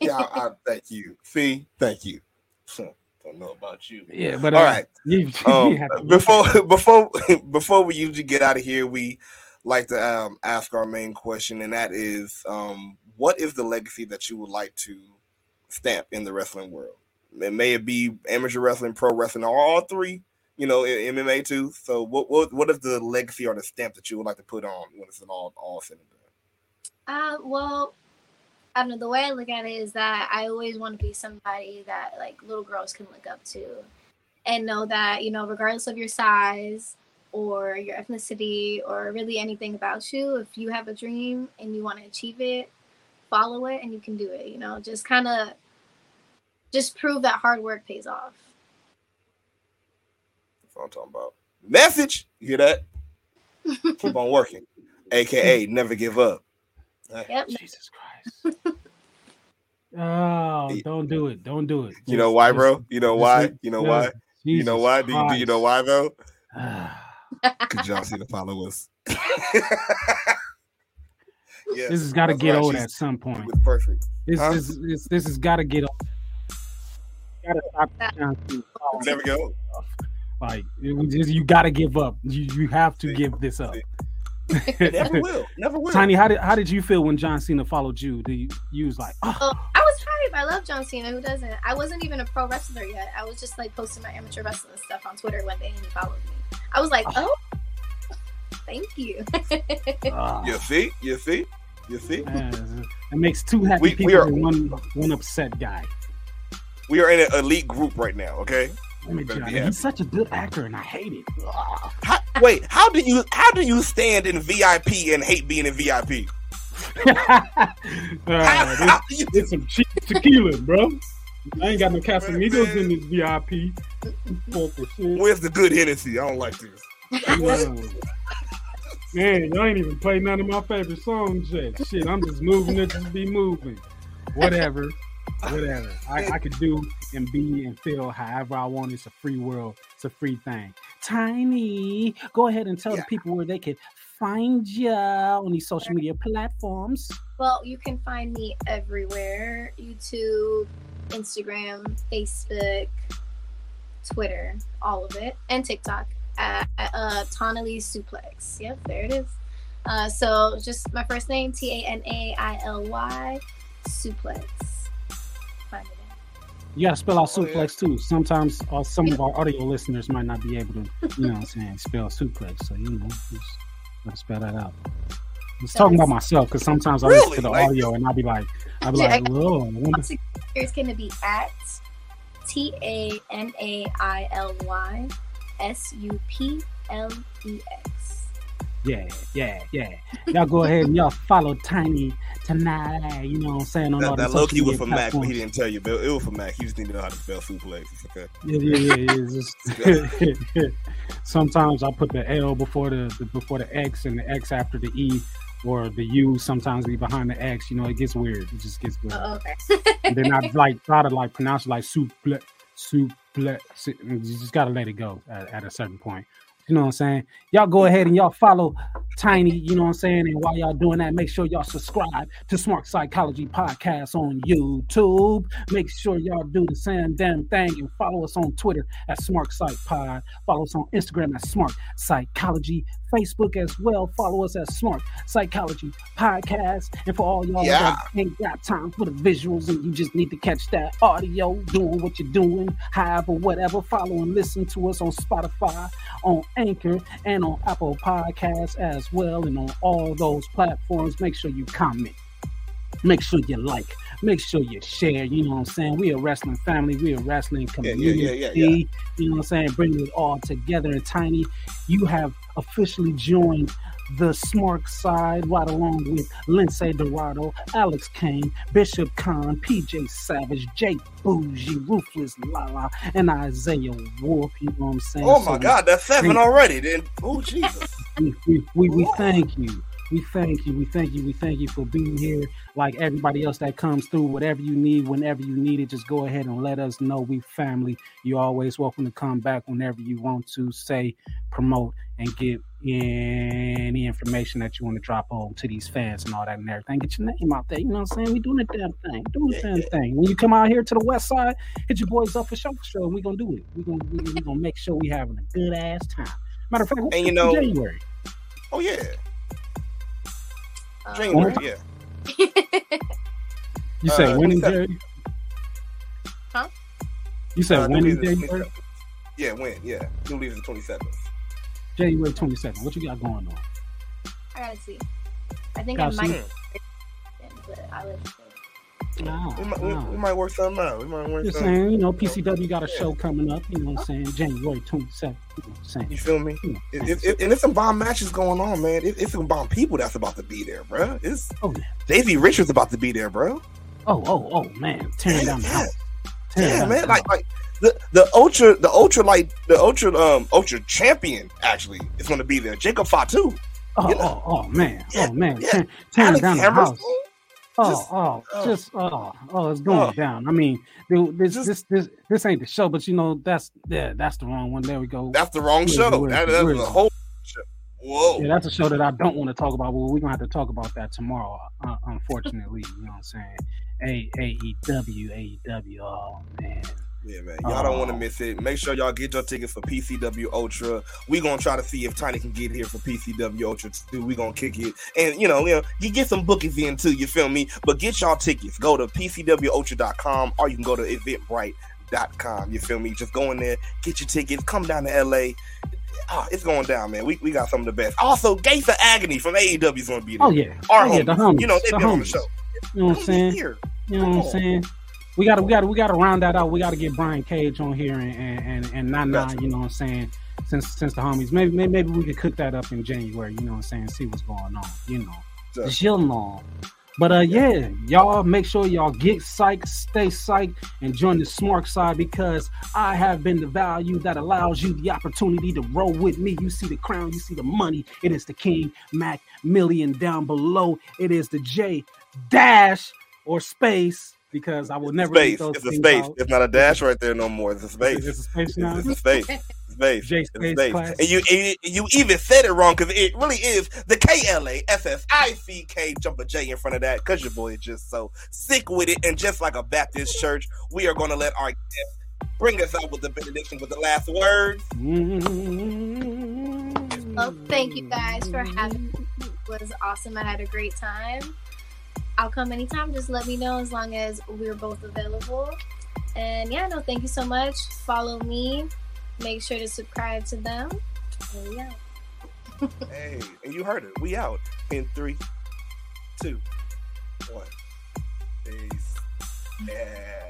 yeah, I, I thank you. See, thank you. Don't know about you. Yeah, but all uh, right. You, you um, have to- before before before we usually get out of here, we like to um, ask our main question, and that is, um, what is the legacy that you would like to stamp in the wrestling world? It may it be amateur wrestling, pro wrestling, or all three. You know, in MMA too. So, what what what is the legacy or the stamp that you would like to put on when it's an all all said and done? Uh, well, I don't know. The way I look at it is that I always want to be somebody that like little girls can look up to, and know that you know, regardless of your size or your ethnicity or really anything about you, if you have a dream and you want to achieve it, follow it and you can do it. You know, just kind of just prove that hard work pays off. That's what I'm talking about. Message. You hear that? Keep on working. AKA never give up. Yep. Jesus Christ. Oh, don't do it. Don't do it. You know why, bro? You know why? You know yeah, why? You know why? Do you, do you know why though? Christ. Cause y'all see the followers. yeah, this has got to get old at some point. It perfect. This Huh? this this, this has got to get old. Got to stop trying to follow Never go. Like it was just, you got to give up. You you have to give this up. Never will. Never will. Tiny, how did how did you feel when John Cena followed you? Do you, you was like, oh, Oh, I was hype. I love John Cena. Who doesn't? I wasn't even a pro wrestler yet. I was just like posting my amateur wrestling stuff on Twitter one day and he followed me. I was like, oh, thank you. ah. You see? You see? You see? It makes two happy We- we are- and one one upset guy. We are in an elite group right now. Okay. Let me better tell be you, happy. he's such a good actor, and I hate it. How, wait, how do you how do you stand in VIP and hate being in VIP? How, Ah, how do you, this, this some cheap tequila, bro. I ain't got no Casamigos in this VIP. Fuck the shit. where's the good Hennessy? I don't like this. Yo. Man, y'all ain't even played none of my favorite songs yet. Shit, I'm just moving it, just be moving. Whatever, whatever. I, I could do and be and feel however I want. It's a free world. It's a free thing. Tiny, go ahead and tell Yeah. the people where they can find you on these social media platforms. well, you can find me everywhere YouTube, Instagram, Facebook, Twitter, all of it, and TikTok at, at uh, Tanaily Suplex. Yep, there it is. Uh, so just my first name, T A N A I L Y, Suplex. Find it. You gotta spell out Oh, yeah. suplex too. Sometimes uh, some of our audio listeners might not be able to, you know what I'm saying, spell suplex. So, you know, just gotta spell that out. I was talking about myself because sometimes I listen to the Like- audio and I'll be like, I'll be Yeah, like, whoa, I wonder- It's going to be at T A N A I L Y S U P L E X. yeah, yeah, yeah. Y'all go ahead and y'all follow Tiny tonight. You know what I'm saying? On all That, the that low key social was for media Mac, but he didn't tell you. But it was for Mac. He just didn't know how to spell suplex. It's okay. Yeah, yeah, yeah. yeah. Just- sometimes I put the L before the, the before the X and the X after the E, or the U sometimes be behind the X. You know, it gets weird. It just gets weird. Oh, okay. and then I like try to like pronounce it like suplex, suplex. You just gotta let it go at, at a certain point. You know what I'm saying? Y'all go ahead and y'all follow Tiny. You know what I'm saying? And while y'all doing that, make sure y'all subscribe to Smark Psychology Podcast on YouTube. Make sure y'all do the same damn thing and follow us on Twitter at Smark Psych Pod. Follow us on Instagram at Smark Psychology. Facebook as well. Follow us at Smark Psychology Podcast. And for all y'all Yeah. that ain't got time for the visuals and you just need to catch that audio, doing what you're doing, however, whatever, follow and listen to us on Spotify, on Anchor, and on Apple Podcasts as well, and on all those platforms. Make sure you comment. Make sure you like. Make sure you share. You know what I'm saying? We a wrestling family. We a wrestling community. yeah, yeah, yeah. You know what I'm saying? Bringing it all together. And Tiny, you have officially joined the Smark side right along with Lince Dorado, Alex Kane, Bishop Kaun, PJ Savage, J Bouji, Ruthless LaLa, and Isaiah Wolf. You know what I'm saying? Oh my we- God, that's seven already. Then oh Jesus. we, we, we, we thank you. We thank you. We thank you. We thank you for being here. Like everybody else that comes through, whatever you need, whenever you need it, just go ahead and let us know. We family. You're always welcome to come back whenever you want to say, promote, and give any information that you want to drop on to these fans and all that and everything. Get your name out there. You know what I'm saying? We doing the damn thing. Doing the damn thing. When you come out here to the west side, hit your boys up for show for show. And we gonna do it. We gonna we, we gonna make sure we having a good ass time. Matter of fact, And you in know- January. Oh yeah. January. One Yeah. You said Uh, when in January? Huh? You said Uh, when New January? Yeah, when? Yeah, New Year's the twenty seventh. January 27th. What you got going on? I gotta see. I think Gotta I might, see. but I'll let you know. Nah, We might, we, nah. we might work something out. We might work Just something. saying, you know, PCW got a show coming up. You know what I'm saying? January 27th. You know what I'm saying? You feel me? You know, It, it, and it's some bomb matches going on, man. It, it's some bomb people that's about to be there, bro. It's Oh yeah. Daisy Richards about to be there, bro. Oh oh oh man, tearing down the house. Tearing Yeah, down man. Like like the the ultra the ultra like the ultra um ultra champion actually is going to be there. Jacob Fatu, oh you know. oh oh man, Yeah, oh man, yeah. tear- tearing down the house. Oh, Just- oh, oh. just oh, oh, it's going Oh. down. I mean, dude, this, Just- this, this, this ain't the show, but you know, that's yeah, that's the wrong one. There we go. That's the wrong show. That, that's the whole show. Whoa. Yeah, that's a show that I don't want to talk about. Well, we're gonna have to talk about that tomorrow. Uh, unfortunately, you know what I'm saying? A AEW, AEW. Oh man, Yeah, man. Y'all don't want to Oh. miss it. Make sure y'all get your tickets for PCW Ultra. we gonna try to see if Tiny can get here for PCW Ultra too. we gonna kick it. And you know, you know, you get some bookies in too, you feel me? But get y'all tickets. Go to PCWUltra.com or you can go to eventbrite.com. You feel me? Just go in there, get your tickets, come down to LA. Ah, it's going down, man. We, we got some of the best. Also, Gates of Agony from AEW is gonna be there. oh yeah, Our oh, yeah, the homies. homies, You know, they've the been on the show. You know what I'm saying? here. You know what I'm saying? We gotta, we gotta, we gotta round that out. We gotta get Brian Cage on here and and and, and nah, nah, Gotcha. you know what I'm saying? Since since the homies, maybe maybe, maybe we could cook that up in January. You know what I'm saying? See what's going on. You know, Sure. chill on. But uh, yeah, y'all make sure y'all get psyched, stay psyched, and join the smark side because I have been the value that allows you the opportunity to roll with me. You see the crown, you see the money. It is the King Mac Milli down below. It is the J Dash or space because I will never leave Space. those It's a space. out. It's not a dash right there no more. It's a space. It's a space now. It's, it's a space. Space. J space space. class. And you, and you even said it wrong because it really is the K L A S S I C K jump a J in front of that because your boy is just so sick with it. And just like a Baptist church, we are going to let our guest bring us out with the benediction with the last words. Mm-hmm. Well, thank you guys for having me. It was awesome. I had a great time. I'll come anytime. Just let me know as long as we're both available. And yeah, no, thank you so much. Follow me. Make sure to subscribe to them. And yeah. Hey, and you heard it. We out in three, two, one. Peace. Yeah.